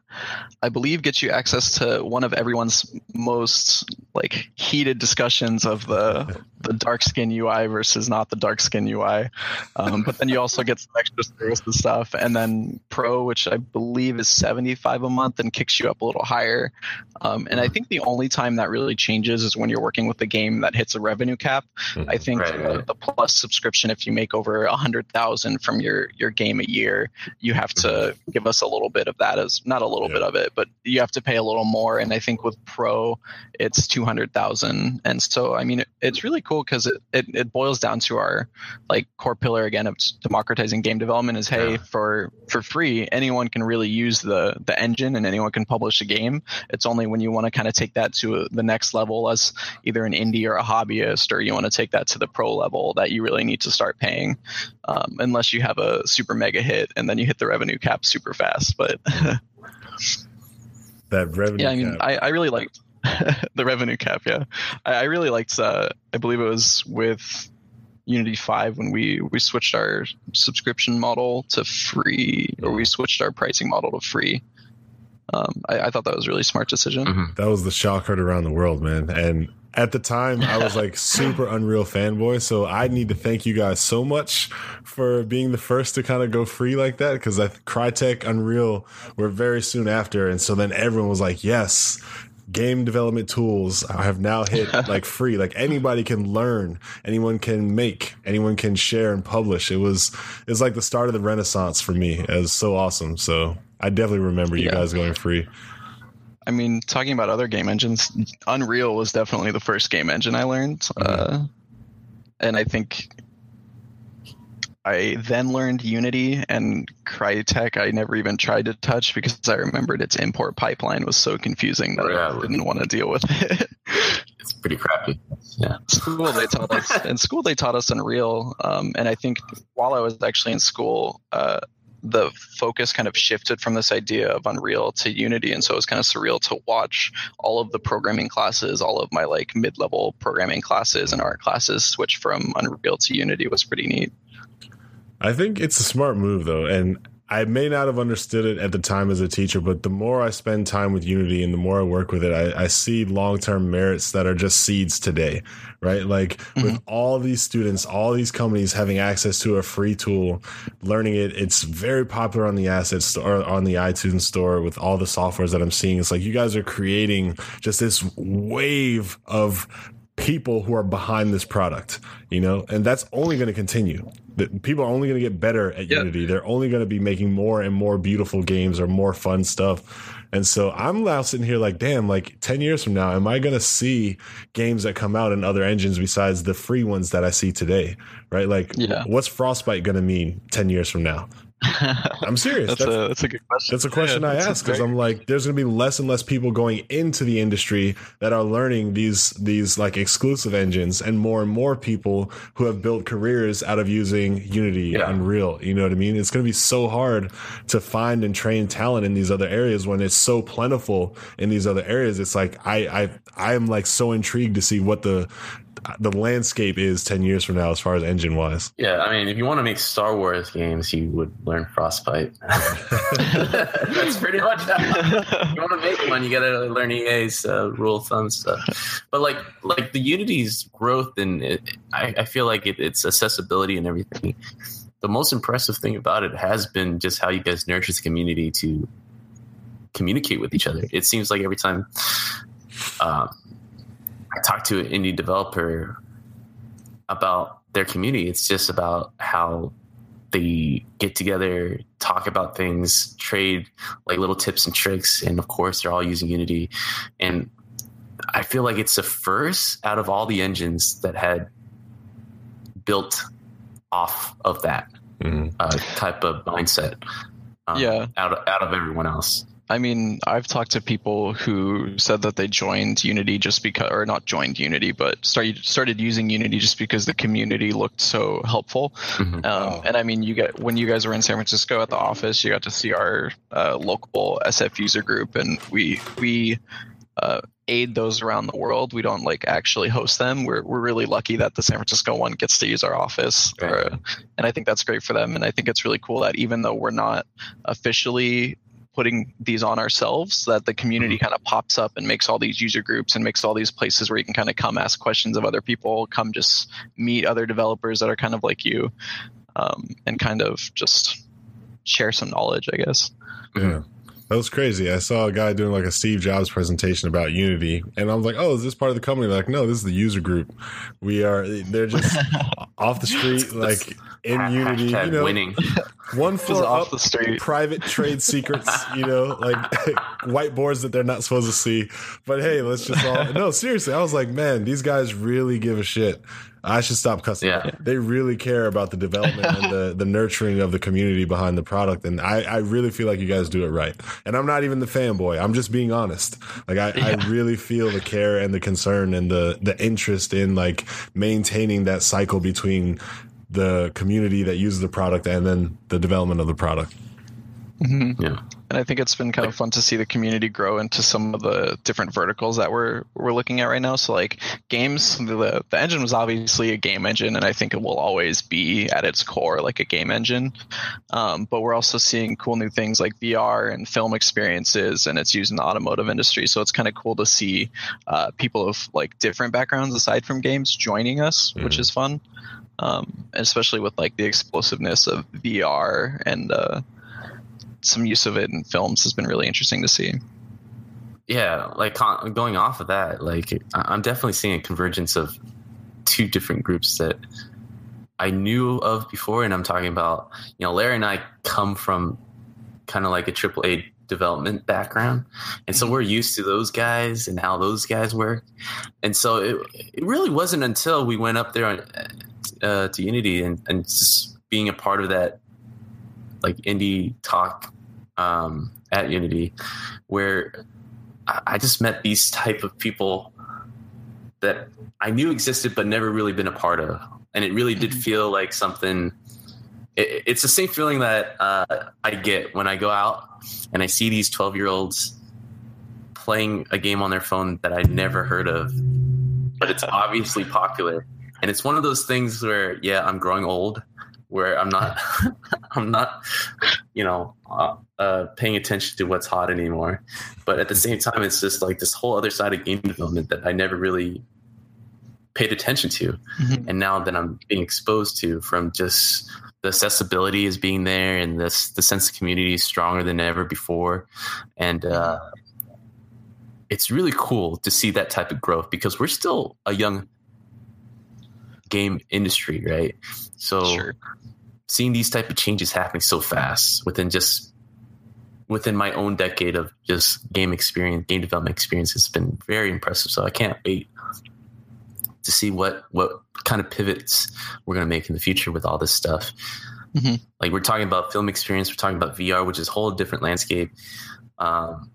I believe gets you access to one of everyone's most like heated discussions of the the dark skin UI versus not the dark skin UI. Um, but then you also get some extra services stuff, and then Pro, which I believe is seventy five a month, and kicks you up a little higher. Um, and I think the only time that really changes is when you're working with a game that hits a revenue cap. I think
Right,
the,
right.
the plus subscription, if you make over a hundred thousand from your your game a year, you have to give us a little bit of that as not a little
Yeah.
bit of it, but you have to pay a little more. And I think with Pro, it's two hundred thousand. And so, I mean, it, it's really cool because it, it it boils down to our like core pillar again of democratizing game development is hey
Yeah.
for for free anyone can really use the the engine and anyone can publish a game. It's only when you want to kind of take that to the next level as either an indie or a hobbyist, or you want to take that to the pro level that you really need to start paying, um, unless you have a super mega hit and then you hit the revenue cap super fast. But *laughs*
That revenue.
yeah, I mean,
cap.
I, I really liked *laughs* the revenue cap. Yeah, I, I really liked. Uh, I believe it was with Unity Five when we we switched our subscription model to free, or we switched our pricing model to free. Um, I, I thought that was a really smart decision.
Mhm.
that was the shock heard around the world, man. And at the time, I was like super Unreal fanboy. So I need to thank you guys so much for being the first to kind of go free like that because I Crytek, Unreal were very soon after, and so then everyone was like, "Yes." Game development tools have now hit *laughs* like free. Like anybody can learn, anyone can make, anyone can share and publish. It was it's like the start of the renaissance for me. It was so awesome. So I definitely remember you
Yeah.
guys going free.
I mean, talking about other game engines, Unreal was definitely the first game engine I learned, uh, and I think I then learned Unity and Crytek. I never even tried to touch because I remembered its import pipeline was so confusing that
Yeah.
I didn't want to deal with it. *laughs*
It's pretty crappy. Yeah.
school they taught us in school they taught us Unreal, um, and I think while I was actually in school, uh, the focus kind of shifted from this idea of Unreal to Unity, and so it was kind of surreal to watch all of the programming classes, all of my like mid-level programming classes and art classes switch from Unreal to Unity was pretty neat.
I think it's a smart move though, and I may not have understood it at the time as a teacher, but the more I spend time with Unity and the more I work with it, I, I see long term merits that are just seeds today, right? Like mm-hmm. with all these students, all these companies having access to a free tool, learning it, it's very popular on the asset store, on the iTunes store with all the softwares that I'm seeing. It's like you guys are creating just this wave of people who are behind this product, you know, and that's only going to continue. The, people are only going to get better at
Yeah.
Unity. They're only going to be making more and more beautiful games or more fun stuff. And so I'm now sitting here like, damn, like 10 years from now, am I going to see games that come out in other engines besides the free ones that I see today? Right? Like,
Yeah.
what's Frostbite going to mean 10 years from now? *laughs* I'm serious.
that's,
That's-
a that's a good question.
That's a question
Yeah,
I ask because I'm like, there's going to be less and less people going into the industry that are learning these these like exclusive engines, and more and more people who have built careers out of using Unity,
Yeah.
Unreal. You know what I mean? It's going to be so hard to find and train talent in these other areas when it's so plentiful in these other areas. It's like I I I am like so intrigued to see what the the landscape is 10 years from now as far as engine wise
Yeah, I mean, if you want to make Star Wars games, you would learn Frostbite. *laughs* That's pretty much how you want to make one. You got to learn EA's uh, rule of thumb stuff. But like, like the Unity's growth and it, I, I feel like it, its accessibility and everything. The most impressive thing about it has been just how you guys nurture the community to communicate with each other. It seems like every time um, I talk to an indie developer about their community, it's just about how they get together, talk about things, trade like little tips and tricks, and of course they're all using Unity. And I feel like it's the first out of all the engines that had built off of that uh, type of mindset. um,
Yeah.
out of, out of everyone else.
I mean, I've talked to people who said that they joined Unity just because, or not joined Unity, but started started using Unity just because the community looked so helpful.
Mhm.
Um,
Wow.
And I mean, you get when you guys were in San Francisco at the office, you got to see our uh, local SF user group, and we we uh, aid those around the world. We don't like actually host them. We're we're really lucky that the San Francisco one gets to use our office,
Right.
Uh, and I think that's great for them. And I think it's really cool that even though we're not officially putting these on ourselves that the community kind of pops up and makes all these user groups and makes all these places where you can kind of come ask questions of other people come just meet other developers that are kind of like you um, and kind of just share some knowledge i guess
Yeah. That was crazy. I saw a guy doing like a Steve Jobs presentation about Unity, and I was like, "Oh, is this part of the company?" They're like, no, this is the user group. We are. They're just *laughs* off the street, like in
Ha-
Unity.
hashtag
You know,
winning. *laughs*
one floor
off
up,
the street
private trade secrets. You know, like *laughs* whiteboards that they're not supposed to see. But hey, let's just all. No, seriously, I was like, man, these guys really give a shit. I should stop cussing.
Yeah.
They really care about the development and the, the nurturing of the community behind the product. And I, I really feel like you guys do it right. And I'm not even the fanboy. I'm just being honest. Like I, I really feel the care and the concern and the, the interest in like maintaining that cycle between the community that uses the product and then the development of the product.
Yeah.
and i think it's been kind of fun to see the community grow into some of the different verticals that we're we're looking at right now so like games the, the engine was obviously a game engine and i think it will always be at its core like a game engine um, but we're also seeing cool new things like vr and film experiences and it's used in the automotive industry so it's kind of cool to see uh, people of like different backgrounds aside from games joining us which
Mhm.
is fun um, especially with like the explosiveness of vr and uh, some use of it in films has been really interesting to see.
yeah like going off of that like i'm definitely seeing a convergence of two different groups that i knew of before and i'm talking about you know larry and i come from kind of like a triple a development background and so we're used to those guys and how those guys work and so it, it really wasn't until we went up there on, uh, to unity and, and just being a part of that like indie talk um, at unity where I just met these type of people that I knew existed but never really been a part of, and it really did feel like something. It, it's the same feeling that uh, I get when I go out and I see these twelve year olds playing a game on their phone that I never heard of, but it's obviously popular, and it's one of those things where yeah, I'm growing old, where I'm not, *laughs* *laughs* I'm not, you know, uh, uh, paying attention to what's hot anymore. But at the same time, it's just like this whole other side of game development that I never really paid attention to, and now that I'm being exposed to from just the accessibility is being there, and this the sense of community is stronger than ever before, and uh, it's really cool to see that type of growth because we're still a young game industry, right? So
Sure.
seeing these type of changes happening so fast within just within my own decade of just game experience, game development experience has been very impressive. So I can't wait to see what what kind of pivots we're going to make in the future with all this stuff. Mm-hmm. Like we're talking about film experience, we're talking about VR, which is a whole different landscape. Um,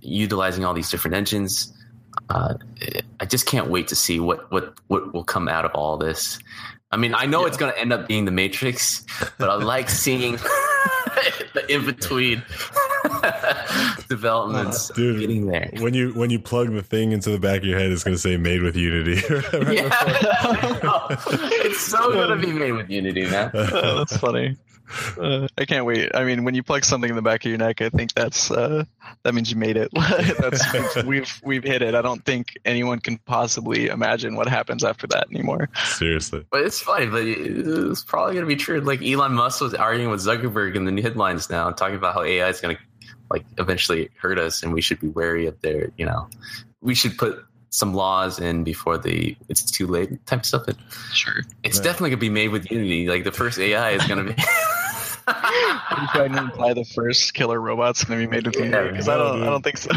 utilizing all these different engines. Uh, I just can't wait to see what what what will come out of all this. I mean, I know yeah. it's going to end up being the Matrix, but I like seeing *laughs* the in between *laughs* *laughs* developments Dude, getting there.
When you when you plug the thing into the back of your head, it's going to say "made with Unity." *laughs*
yeah, *laughs* it's so going to be made with Unity, man.
Oh, that's funny. Uh, I can't wait. I mean, when you plug something in the back of your neck, I think that's uh, that means you made it. that's we've we've hit it. I don't think anyone can possibly imagine what happens after that anymore.
Seriously,
but it's funny. But it's probably going to be true. Like Elon Musk was arguing with Zuckerberg in the new headlines now, talking about how AI is going to like eventually hurt us, and we should be wary of their. You know, we should put some laws in before the it's too late type stuff. But
sure,
it's right. definitely gonna be made with Unity. Like the first AI is gonna be. *laughs*
you trying to imply the first killer robot's going to be made with Unity? Because I don't, I don't think so.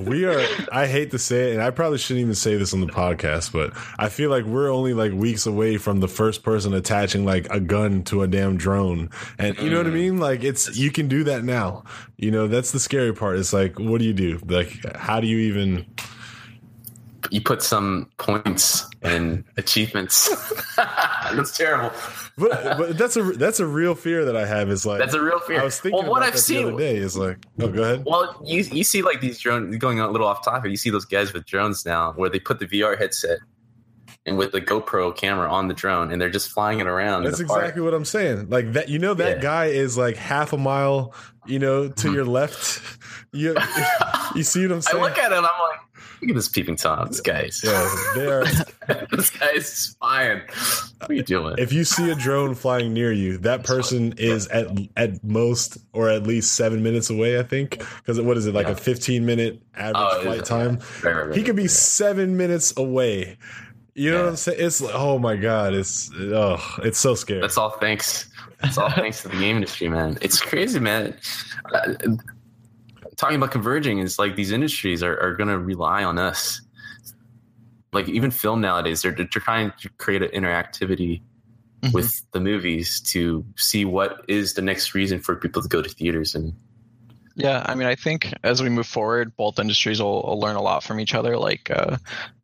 we are. I hate to say it, and I probably shouldn't even say this on the podcast, but I feel like we're only like weeks away from the first person attaching like a gun to a damn drone, and you know what I mm. mean? Like it's you can do that now. You know that's the scary part. It's like, what do you do? Like, how do you even?
You put some points and achievements. *laughs* that's terrible.
but, but that's a that's a real fear that I have. Is like
that's a real fear.
I was thinking well, what I've seen the other day is like, oh, go ahead.
Well, you you see like these drones going a little off topic. You see those guys with drones now, where they put the VR headset and with the GoPro camera on the drone, and they're just flying it around.
That's exactly park. what I'm saying. Like that, you know, that yeah. guy is like half a mile, you know, to mm-hmm. your left. *laughs* You you see what I'm saying? *laughs*
I look at him, I'm like Look at this peeping tom. This guy's yeah, they are. *laughs* this guy's spying. What are you doing?
If you see a drone flying near you, that person is at at most or at least seven minutes away. I think because what is it like yeah. a fifteen minute average oh, flight time? Right, right, right, he could be seven minutes away. You know yeah. what I'm saying? It's like, oh my god, it's oh, it's so scary.
That's all thanks. That's all thanks to the game industry, man. It's crazy, man. Uh, talking about converging is like these industries are, are going to rely on us. Like even film nowadays, they're, they're trying to create an interactivity mm-hmm. with the movies to see what is the next reason for people to go to theaters and
yeah, I mean, I think as we move forward, both industries will, will learn a lot from each other. Like uh,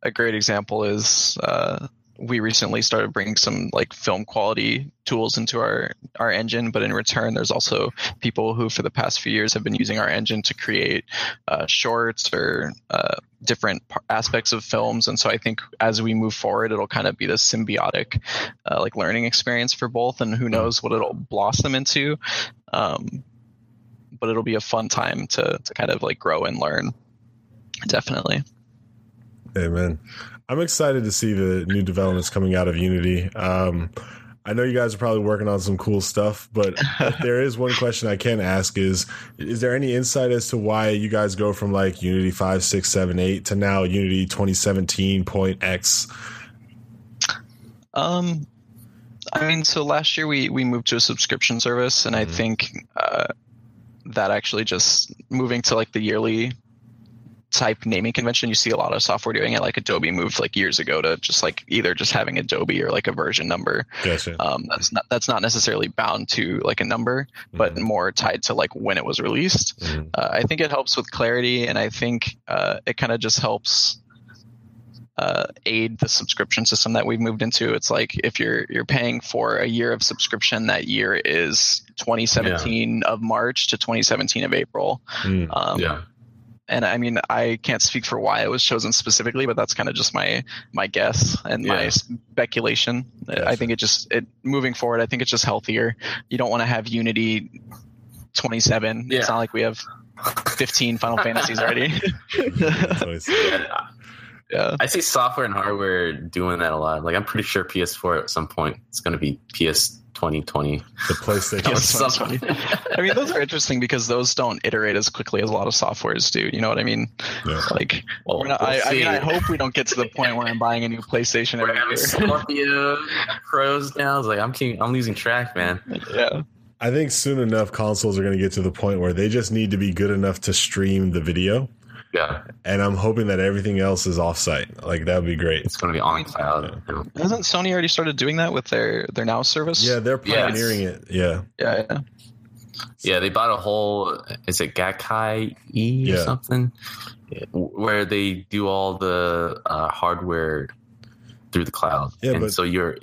a great example is uh, we recently started bringing some like film quality tools into our our engine but in return there's also people who for the past few years have been using our engine to create uh, shorts or uh, different aspects of films. And so i think as we move forward it'll kind of be this symbiotic uh, like learning experience for both and who knows what it'll blossom into. Um, but it'll be a fun time to to kind of like grow and learn. Definitely.
Amen I'm excited to see the new developments coming out of Unity. Um, I know you guys are probably working on some cool stuff, but there is one question I can ask: is is there any insight as to why you guys go from like Unity five, six, seven, eight to now Unity 2017 point X?
Um, I mean, so last year we we moved to a subscription service, and mm-hmm. I think uh, that actually just moving to like the yearly type naming convention you see a lot of software doing it like adobe moved like years ago to just like either just having adobe or like a version number
gotcha.
um, that's not that's not necessarily bound to like a number but mm-hmm. more tied to like when it was released mm-hmm. uh, i think it helps with clarity and i think uh, it kind of just helps uh, aid the subscription system that we've moved into. It's like if you're you're paying for a year of subscription, that year is 2017 yeah. of March to 2017 of April.
Mm, um, yeah
and I mean, I can't speak for why it was chosen specifically, but that's kind of just my my guess and yeah. my speculation. Yes. I think it just it moving forward. I think it's just healthier. You don't want to have Unity 27. Yeah. It's not like we have 15 Final Fantasies already. *laughs*
yeah. I see software and hardware doing that a lot. Like I'm pretty sure PS4 at some point it's going to be PS 2020.
The PlayStation. *laughs* *laughs*
I mean, those are interesting because those don't iterate as quickly as a lot of softwares do. You know what I mean? Yeah. Like, well, not, we'll I, I, mean, I hope we don't get to the point where I'm buying a new PlayStation every year.
Scorpio Pros now. It's like I'm keep, I'm losing track, man.
Yeah.
I think soon enough consoles are going to get to the point where they just need to be good enough to stream the video
Yeah,
and I'm hoping that everything else is offsite. Like that would be great.
it's going to be on cloud. Yeah.
Hasn't Sony already started doing that with their their now service?
Yeah, they're
Yes.
pioneering it. Yeah,
yeah, yeah.
Yeah, they bought a whole. Is it Gakai E or
Yeah.
something? Where they do all the uh, hardware through the cloud,
Yeah,
and
but-
so you're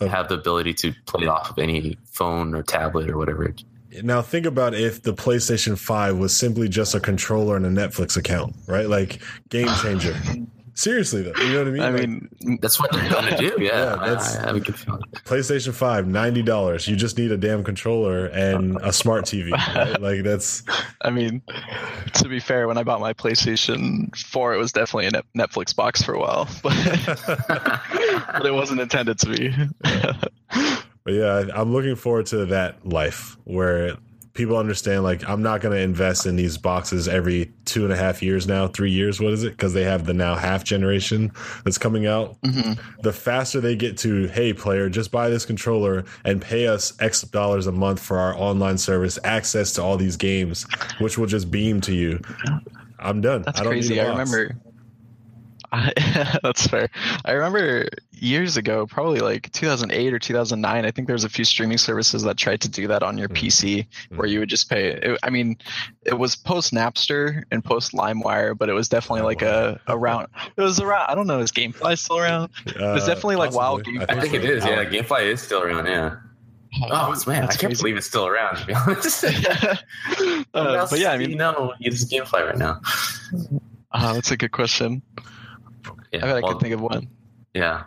Uh,
have the ability to play off of any phone or tablet or whatever.
Now think about if the PlayStation 5 was simply just a controller and a Netflix account, right? Like game changer. *sighs* Seriously though, you know what I mean?
I
Like,
mean,
That's what they're going to do. Yeah,
Yeah, that's-
I, have a good feeling.
PlayStation 5, $90. You just need a damn controller and a smart TV. Right? Like that's *laughs*
I mean, to be fair, when I bought my PlayStation 4, it was definitely a Netflix box for a while, *laughs* but, *laughs* but it wasn't intended to be.
But yeah, I'm looking forward to that life where people understand like I'm not going to invest in these boxes every two and a half years now, three years. What is it? Because they have the now half generation that's coming out. Mm-hmm. The faster they get to, hey, player, just buy this controller and pay us X dollars a month for our online service, access to all these games, which will just beam to you. I'm done.
That's
I don't
crazy. I remember. I, *laughs* that's fair. I remember years ago, probably like 2008 or 2009. I think there was a few streaming services that tried to do that on your
Hmm.
PC, where you would just pay. It, I mean, it was post Napster and post LimeWire, but it was definitely like a around. It was around. I don't know. Is GameFly still around?
Uh,
It's definitely like WoW
possibly.
game-
I think it is.
so.
is. Yeah, GameFly is still around. Yeah. Oh man, I can't
crazy.
believe it's still around. To be honest. *laughs*
uh, but yeah, I mean,
no, it's GameFly right now.
uh, that's a good question.
Yeah,
I bet I could think of one.
Yeah,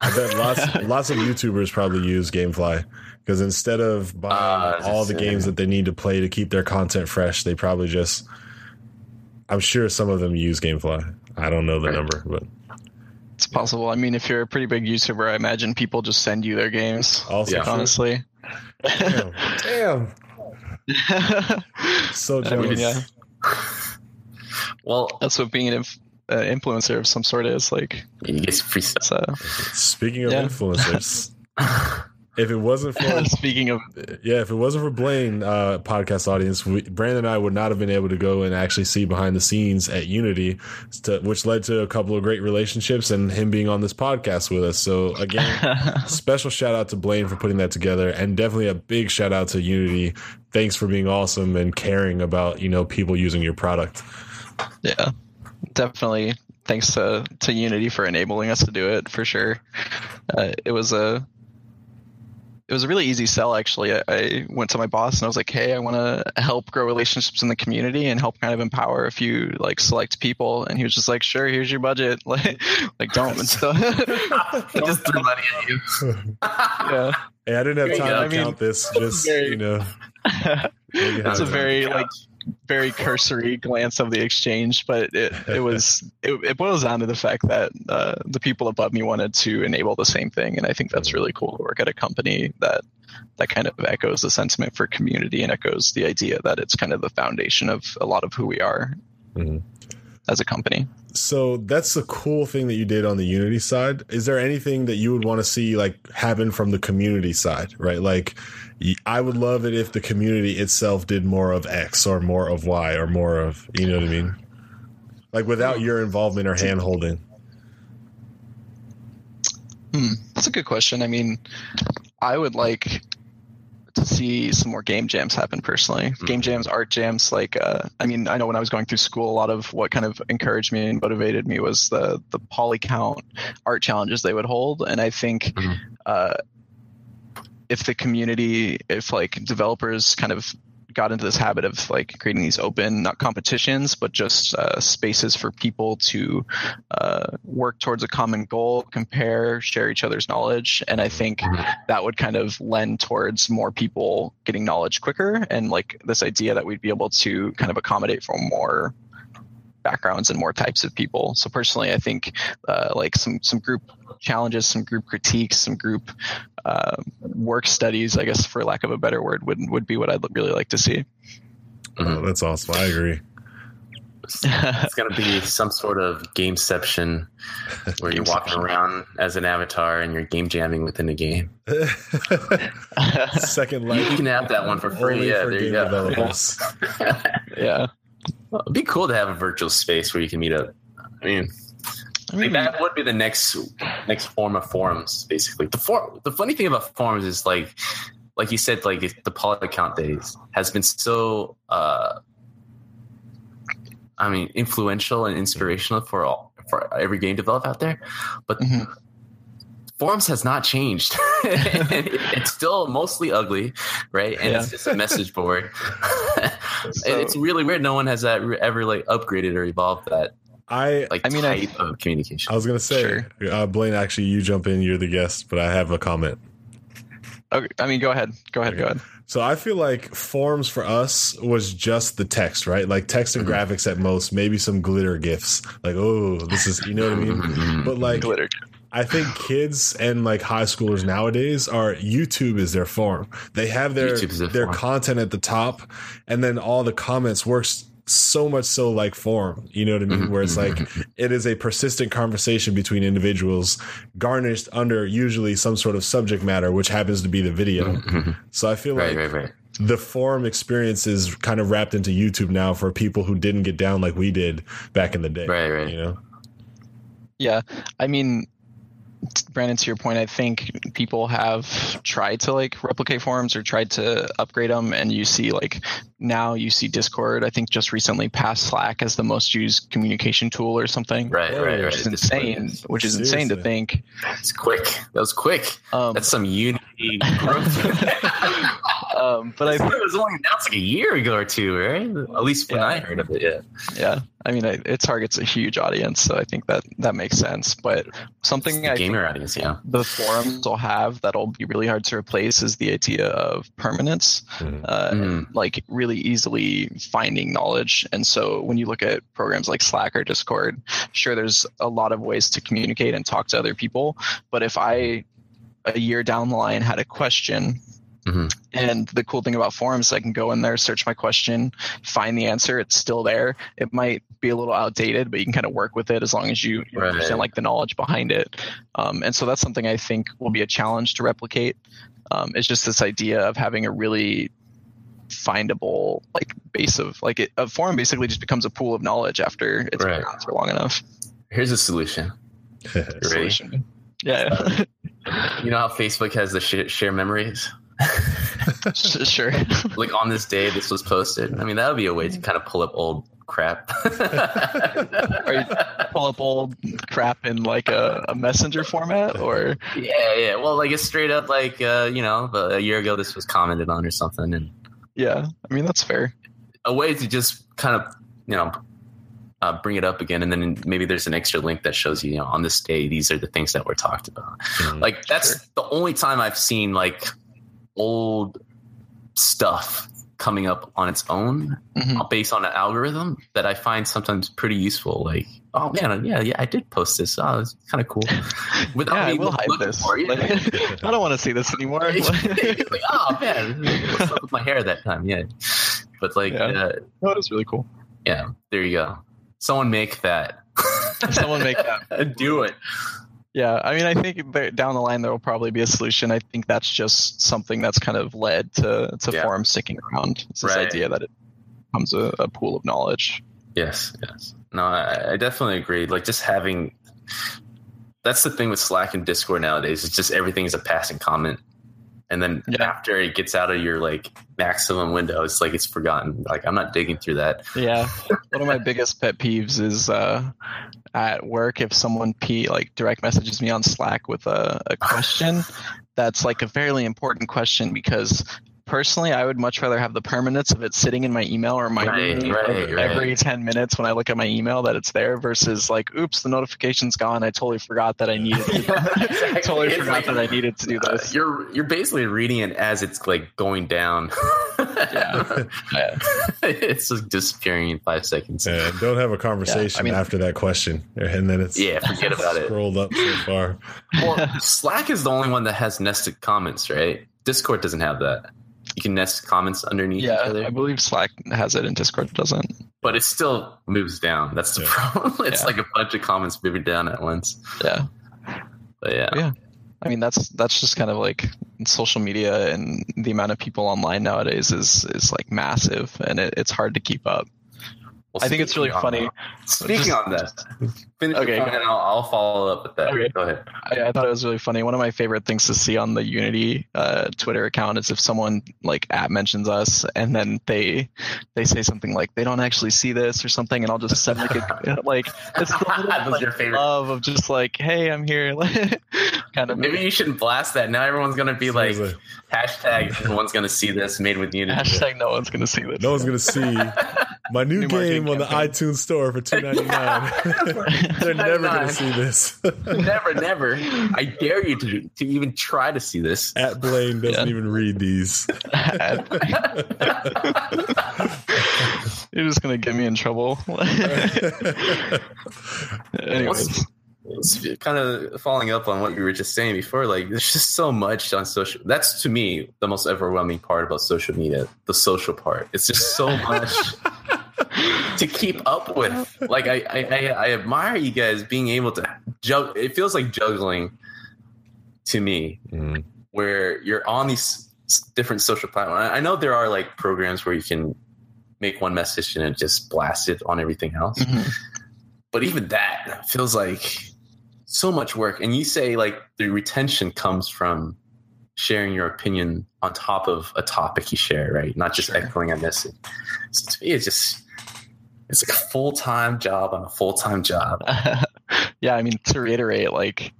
I bet lots *laughs* lots of YouTubers probably use GameFly because instead of buying
uh, I was
all the games
saying.
that they need to play to keep their content fresh, they probably just. I'm sure some of them use GameFly. I don't know the
Right.
number, but
It's possible. I mean, if you're a pretty big YouTuber, I imagine people just send you their games.
also
Yeah.
Honestly.
Damn, damn, *laughs* so
I mean,
jealous.
yeah.
well,
That's what being an inf- uh, influencer of some sort is like.
you get free stuff.
It's, uh,
Speaking of
Yeah.
influencers, *laughs* if it wasn't for *laughs*
speaking of,
yeah, if it wasn't for Blaine, uh, podcast audience, we, Brandon and I would not have been able to go and actually see behind the scenes at Unity, to, which led to a couple of great relationships and him being on this podcast with us. So again, *laughs* special shout out to Blaine for putting that together, and definitely a big shout out to Unity. Thanks for being awesome and caring about you know people using your product.
yeah, definitely. Thanks to to Unity for enabling us to do it for sure. Uh, it was a it was a really easy sell actually. I, I went to my boss and I was like, "Hey, I want to help grow relationships in the community and help kind of empower a few like select people." And he was just like, "Sure, here's your budget. *laughs* Like, like don't." *laughs*
He *laughs* just threw money at you.
yeah.
Hey, I didn't have time to
I mean,
count this. Just
very-
you know,
That's a very like very cursory glance of the exchange, but it, it was it, it boils down to the fact that uh, the people above me wanted to enable the same thing, and I think that's really cool to work at a company that that kind of echoes the sentiment for community and echoes the idea that it's kind of the foundation of a lot of who we are
Mhm.
as a company.
So that's the cool thing that you did on the Unity side. Is there anything that you would want to see like happen from the community side, right? Like i would love it if the community itself did more of X or more of Y or more of, you know what I mean? Like without your involvement or hand holding.
Hmm, that's a good question. I mean, I would like to see some more game jams happen personally. Game jams, art jams. Like, uh, I mean, I know when I was going through school, a lot of what kind of encouraged me and motivated me was the the Polycount art challenges they would hold, and I think.
Mhm.
Uh, if the community, if like developers kind of got into this habit of like creating these open, not competitions, but just uh, spaces for people to uh, work towards a common goal, compare, share each other's knowledge. And I think that would kind of lend towards more people getting knowledge quicker and like this idea that we'd be able to kind of accommodate for more backgrounds and more types of people. So personally, I think uh, like some some group challenges, some group critiques, some group uh, work studies, I guess for lack of a better word, would would be what I'd really like to see.
Oh, that's awesome. I agree.
It's gonna be some sort of gameception where you're walking around as an avatar and you're game jamming within the game. *laughs*
Second life.
You can have that one for free.
only
Yeah,
for
there you go.
yeah.
Well, it'd be cool to have a virtual space where you can meet up. I mean, I think that would be the next next form of forums, basically. The for, the funny thing about forums is like, like you said, like the polycount days has been so, uh, I mean, influential and inspirational for all for every game developer out there, but.
Mhm.
Forums has not changed. *laughs* it's still mostly ugly, right? And it's just a message board. *laughs*
So-
it's really weird. No one has that ever like upgraded or evolved that
I
like
I mean, I-
type of communication.
I was gonna say, uh, Blaine. Actually, you jump in. You're the guest, but I have a comment.
Okay, I mean, go ahead. Go ahead. Go ahead.
So I feel like forms for us was just the text, right? Like text and graphics at most, maybe some glitter gifs. Like, oh, this is, you know what I mean?
Mhm.
But like,
Glitter.
I think kids and like high schoolers nowadays are YouTube is their forum. They have their
their
their content at the top, and then all the comments works so much so like form You know what I mean?
Mhm,
Where it's
mhm,
like it is a persistent conversation between individuals, garnished under usually some sort of subject matter, which happens to be the video. So I feel
right,
like
right, right.
the forum experience is kind of wrapped into YouTube now for people who didn't get down like we did back in the day.
Right, right.
You know?
Yeah, I mean, Brandon, to your point, I think people have tried to like replicate forums or tried to upgrade them, and you see like now you see Discord. I think just recently passed Slack as the most used communication tool or something.
Right, right, right.
Which is
It's-
insane. Which is insane to
Seriously.
think.
It's quick. That was quick.
Um,
That's some unity *laughs* growth.
um, but I
it was only announced like a year ago or two, right? At least when
Yeah.
I heard of it. Yeah.
yeah, I mean, it, it targets a huge audience, so I think that that makes sense. But something
The
I think
gamer audience, yeah.
the forums will have that'll be really hard to replace is the idea of permanence.
Mhm.
uh,
Mm.
like really easily finding knowledge. And so when you look at programs like Slack or Discord, sure, there's a lot of ways to communicate and talk to other people. But if I, a year down the line, had a question,
Mhm.
and the cool thing about forums, I can go in there, search my question, find the answer. It's still there. It might be a little outdated, but you can kind of work with it as long as you
Right.
understand like the knowledge behind it. Um, and so that's something I think will be a challenge to replicate. Um, it's just this idea of having a really findable like base of like it, a forum basically just becomes a pool of knowledge after it's
Right.
been around for long enough.
Here's a solution. *laughs*
Solution. Yeah,
You know how Facebook has the share, share memories? *laughs*
Sure.
like on this day, this was posted. I mean, that would be a way to kind of pull up old crap. *laughs*
Or you pull up old crap in like a, a messenger format, or
yeah, yeah. Well, like it's straight up like uh, you know, a year ago this was commented on or something, and
yeah. I mean that's fair.
a way to just kind of you know uh, bring it up again, and then maybe there's an extra link that shows you, you know, on this day these are the things that were talked about.
Mhm.
Like that's
Sure.
the only time I've seen like old stuff coming up on its own
Mhm.
based on an algorithm that I find sometimes pretty useful. Like, oh man, yeah, yeah, I did post this. Oh, it's kind of cool. *laughs* Without
Yeah,
me
will hide this.
for.
Like, *laughs* I don't want to see this anymore. *laughs*
Like, oh man, what's up with my hair that time? Yeah, but like,
Yeah.
uh,
that is really cool.
yeah, there you go. Someone make that.
Someone make that.
Do it.
Yeah, I mean, I think down the line there will probably be a solution. I think that's just something that's kind of led to to
Yeah.
forums sticking around. It's this
Right.
idea that it becomes a, a pool of knowledge.
Yes, yes. No, I, I definitely agree. Like just having that's the thing with Slack and Discord nowadays. It's just everything is a passing comment. And then
Yeah.
after it gets out of your like maximum window, it's like it's forgotten. Like I'm not digging through that.
Yeah, *laughs* one of my biggest pet peeves is uh, at work if someone p like direct messages me on Slack with a, a question that's like a fairly important question because personally I would much rather have the permanence of it sitting in my email or my
Right,
me
right,
of
right.
every 10 minutes when I look at my email that it's there versus like oops the notification's gone I totally forgot that I needed to *laughs*
Exactly.
totally
It's
forgot
like-
that I needed to do
Uh,
this.
you're you're basically reading it as it's like going down. *laughs*
Yeah. Yeah.
it's just disappearing in five seconds. Yeah,
Yeah, don't have a conversation
mean-
after that question, and then it's yeah,
forget about it.
scrolled up so far.
Well, Slack is the only one that has nested comments, right? Discord doesn't have that. You can nest comments underneath each
Yeah,
other,
I believe Slack has it and Discord doesn't.
but it still moves down. That's the
Yeah.
problem. *laughs* It's
Yeah.
like a bunch of comments moving down at once.
Yeah.
But yeah,
Yeah. I mean that's that's just kind of like social media and the amount of people online nowadays is is like massive and it, it's hard to keep up.
Well,
I think it's really funny.
on- Speaking
Just-
on that, finish
Okay,
point and I'll, I'll follow up with that.
Okay.
Go ahead.
I, I thought it was really funny. One of my favorite things to see on the Unity uh, Twitter account is if someone like app mentions us and then they they say something like they don't actually see this or something, and I'll just send like a like it's the little,
That was
like,
your favorite.
love of just like hey I'm here *laughs* kind of
Maybe you shouldn't blast that. Now everyone's gonna be like hashtag no one's gonna see this made with Unity.
hashtag no one's gonna see this.
No one's gonna see *laughs* my new,
New marketing
game on the iTunes store for two ninety nine. *laughs* *laughs* They're never gonna see this. *laughs*
never, never. I dare you to to even try to see this.
At Blaine doesn't
Yeah.
even read these.
You're just gonna get me in trouble. Anyways,
It's kind of following up on what you were just saying before. Like, there's just so much on social. That's to me the most overwhelming part about social media. The social part. It's just so much to keep up with. Like, I, I, I, admire you guys being able to juggle. It feels like juggling to me,
Mm.
where you're on these different social platforms. I know there are like programs where you can make one message and just blast it on everything else
Mhm.
but even that feels like so much work and you say like the retention comes from sharing your opinion on top of a topic you share right not just
Sure.
echoing a message so to me it's just it's like a full-time job on a full-time job *laughs*
yeah, I mean to reiterate, like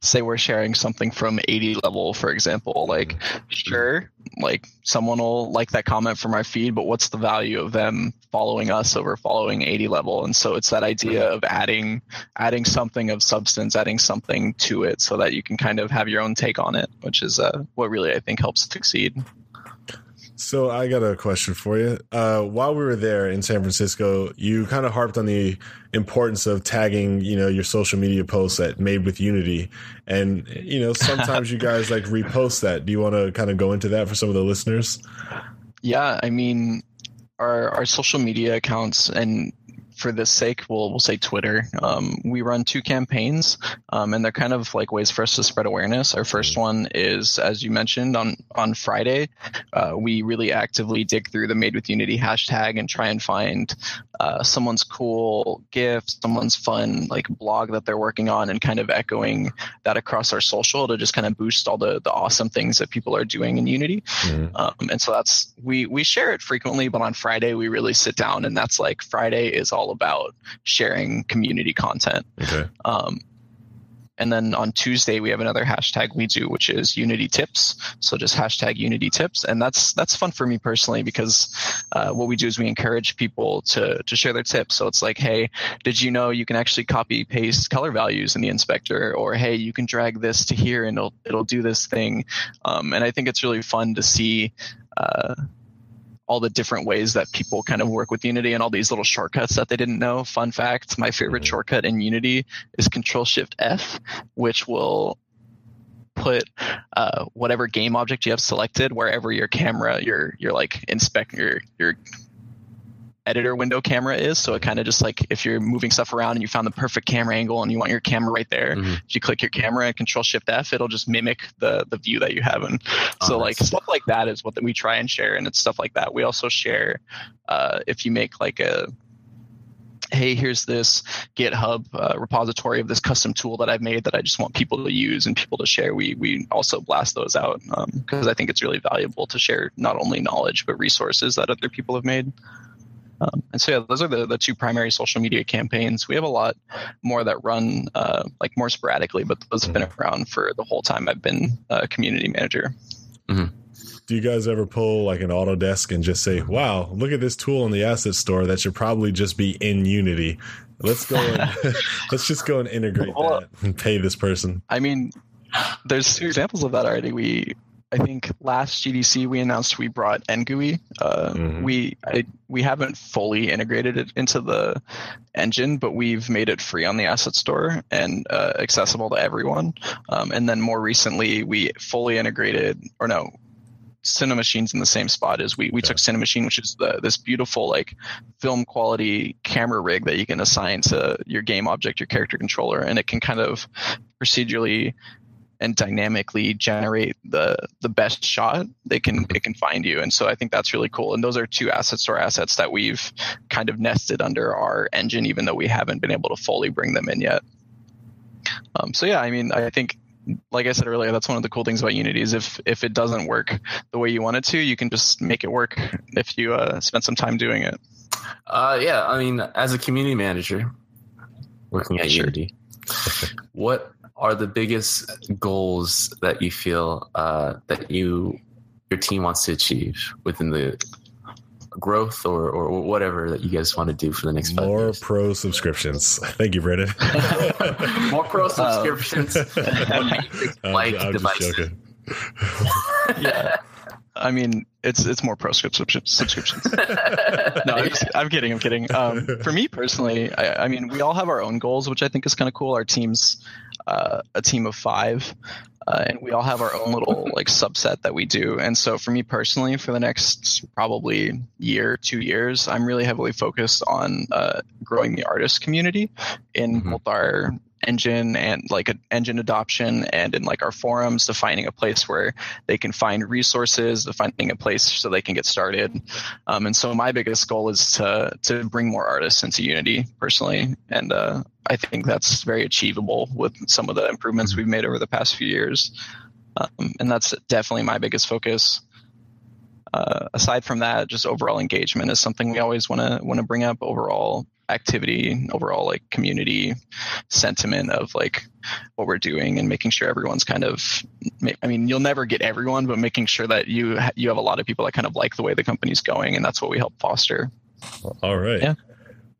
say we're sharing something from 80 level, for example, like sure, like someone will like that comment from our feed, but what's the value of them following us over following 80 level? And so it's that idea of adding adding something of substance, adding something to it so that you can kind of have your own take on it, which is uh, what really I think helps succeed.
So I got a question for you. Uh, while we were there in San Francisco, you kind of harped on the importance of tagging, you know, your social media posts at Made with Unity, and you know, sometimes you guys like repost that. Do you want to kind of go into that for some of the listeners?
Yeah, I mean, our our social media accounts, and for this sake, we'll we'll say Twitter. Um, we run two campaigns, um, and they're kind of like ways for us to spread awareness. Our first one is, as you mentioned, on on Friday. Uh, we really actively dig through the Made with Unity hashtag and try and find uh, someone's cool gift, someone's fun like blog that they're working on, and kind of echoing that across our social to just kind of boost all the the awesome things that people are doing in Unity. Um, and so that's we we share it frequently, but on Friday we really sit down, and that's like Friday is all about sharing community content.
Okay.
Um, and then on Tuesday we have another hashtag we do, which is Unity Tips. So just hashtag Unity Tips, and that's that's fun for me personally because uh, what we do is we encourage people to to share their tips. So it's like, hey, did you know you can actually copy paste color values in the inspector, or hey, you can drag this to here and it'll it'll do this thing. Um, and I think it's really fun to see. Uh, all the different ways that people kind of work with Unity and all these little shortcuts that they didn't know. Fun fact: my favorite
Mhm.
shortcut in Unity is Control Shift F, which will put uh, whatever game object you have selected wherever your camera, your your like inspect your your editor window camera is. So it kind of just like if you're moving stuff around and you found the perfect camera angle and you want your camera right there,
Mhm.
if you click your camera and Control Shift F, it'll just mimic the the view that you have. And so
Oh,
like stuff like that is what that we try and share, and it's stuff like that. We also share uh, if you make like a hey here's this github uh, repository of this custom tool that i've made that i just want people to use and people to share we we also blast those out because i think it's really valuable to share not only knowledge but resources that other people have made um, and so yeah those are the, the two primary social media campaigns we have a lot more that run uh, like more sporadically but those have been around for the whole time i've been a community manager
Do you guys ever pull like an Autodesk and just say, "Wow, look at this tool in the asset store that should probably just be in Unity"? Let's go. And, *laughs* *laughs* let's just go and integrate
Well-
that and pay this person.
I mean, there's two examples of that already. We, I think last GDC we announced we brought NGUI. Uh,
Mhm.
We I, we haven't fully integrated it into the engine, but we've made it free on the asset store and uh, accessible to everyone. Um, and then more recently, we fully integrated, or no. Cinemachine's in the same spot as we we
Okay.
took Cinemachine, which is the, this beautiful like film quality camera rig that you can assign to your game object, your character controller, and it can kind of procedurally and dynamically generate the the best shot, they can it can find you. And so I think that's really cool. And those are two assets or assets that we've kind of nested under our engine, even though we haven't been able to fully bring them in yet. Um, so yeah, I mean, I think like I said earlier, that's one of the cool things about Unity is if if it doesn't work the way you want it to, you can just make it work if you uh, spend some time doing it.
Uh, yeah, I mean, as a community manager working at sure. Unity, what are the biggest goals that you feel uh, that you your team wants to achieve within the growth or, or whatever that you guys want to do for the next
more
years.
pro subscriptions. *laughs* Thank you, Brendan. *laughs*
more pro subscriptions. *laughs*
like I'm, I'm devices.
yeah. I mean, it's it's more pro subscriptions. no, I'm, just, I'm, kidding. I'm kidding. Um, for me personally, I, I, mean, we all have our own goals, which I think is kind of cool. Our team's uh, a team of five, uh, and we all have our own little *laughs* like subset that we do. And so for me personally, for the next probably year, two years, I'm really heavily focused on uh, growing the artist community in mm-hmm. both our engine and like an engine adoption and in like our forums defining a place where they can find resources defining a place so they can get started um, and so my biggest goal is to to bring more artists into unity personally and uh, i think that's very achievable with some of the improvements mm-hmm. we've made over the past few years um, and that's definitely my biggest focus uh, aside from that, just overall engagement is something we always want to want to bring up. Overall activity, overall like community sentiment of like what we're doing and making sure everyone's kind of I mean you'll never get everyone but making sure that you you have a lot of people that kind of like the way the company's going and that's what we help foster.
All right. Yeah.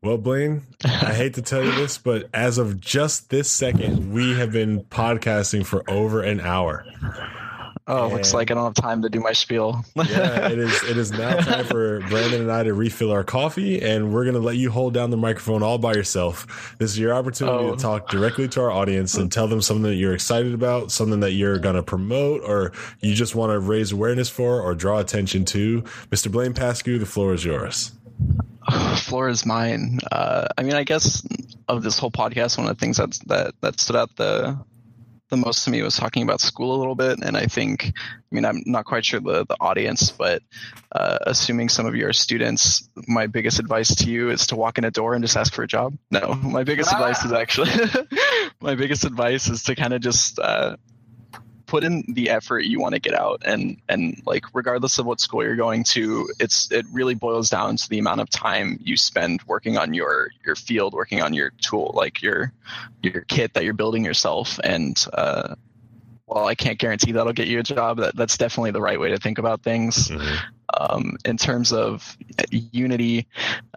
Well, Blaine, I hate to tell you this, but as of just this second, we have been podcasting for over an hour.
Oh, and looks like I don't have time to do my spiel. *laughs*
yeah, it is. It is now time for *laughs* Brandon and I to refill our coffee, and we're gonna let you hold down the microphone all by yourself. This is your opportunity oh. to talk directly to our audience and tell them something that you're excited about, something that you're gonna promote, or you just want to raise awareness for or draw attention to. Mr. Blaine Pascu, the floor is yours. *sighs*
floor is mine. Uh, I mean, I guess of this whole podcast, one of the things that's, that that stood out the the most to me was talking about school a little bit. And I think, I mean, I'm not quite sure the, the audience, but uh, assuming some of your students, my biggest advice to you is to walk in a door and just ask for a job. No, my biggest ah. advice is actually, *laughs* my biggest advice is to kind of just uh, put in the effort you want to get out and and like regardless of what school you're going to it's it really boils down to the amount of time you spend working on your your field working on your tool like your your kit that you're building yourself and uh while I can't guarantee that'll get you a job, that, that's definitely the right way to think about things. Mm-hmm. Um, in terms of Unity,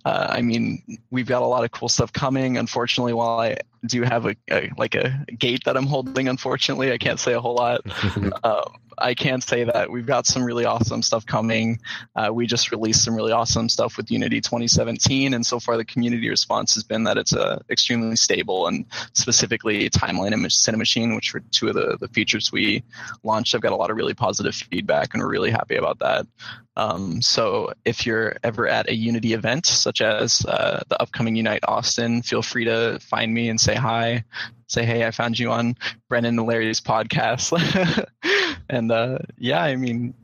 uh, I mean, we've got a lot of cool stuff coming. Unfortunately, while I do have a, a like a gate that I'm holding, unfortunately, I can't say a whole lot. *laughs* um, I can say that we've got some really awesome stuff coming. Uh, we just released some really awesome stuff with Unity 2017, and so far the community response has been that it's uh, extremely stable and specifically Timeline and Cinemachine, which were two of the, the features we launched. I've got a lot of really positive feedback, and we're really happy about that. Um, so if you're ever at a Unity event, such as uh, the upcoming Unite Austin, feel free to find me and say hi. Say, hey, I found you on Brandon and Larry's podcast. *laughs* and uh, yeah, I mean,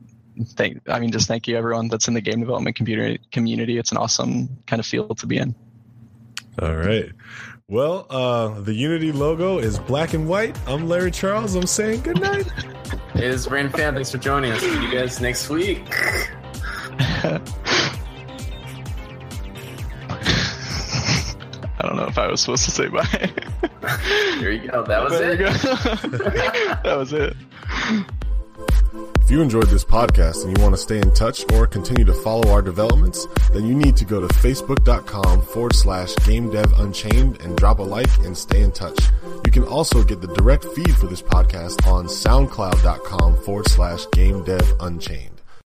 thank, I mean, just thank you everyone that's in the game development computer community. It's an awesome kind of field to be in.
All right. Well, uh, the Unity logo is black and white. I'm Larry Charles. I'm saying good night.
It is Brand Fan. Thanks for joining us. See you guys next week. *laughs*
I don't know if I was supposed to say *laughs* bye.
there you go. That was there it. *laughs*
that was it.
If you enjoyed this podcast and you want to stay in touch or continue to follow our developments, then you need to go to facebook.com forward slash game dev unchained and drop a like and stay in touch. You can also get the direct feed for this podcast on soundcloud.com forward slash game dev unchained.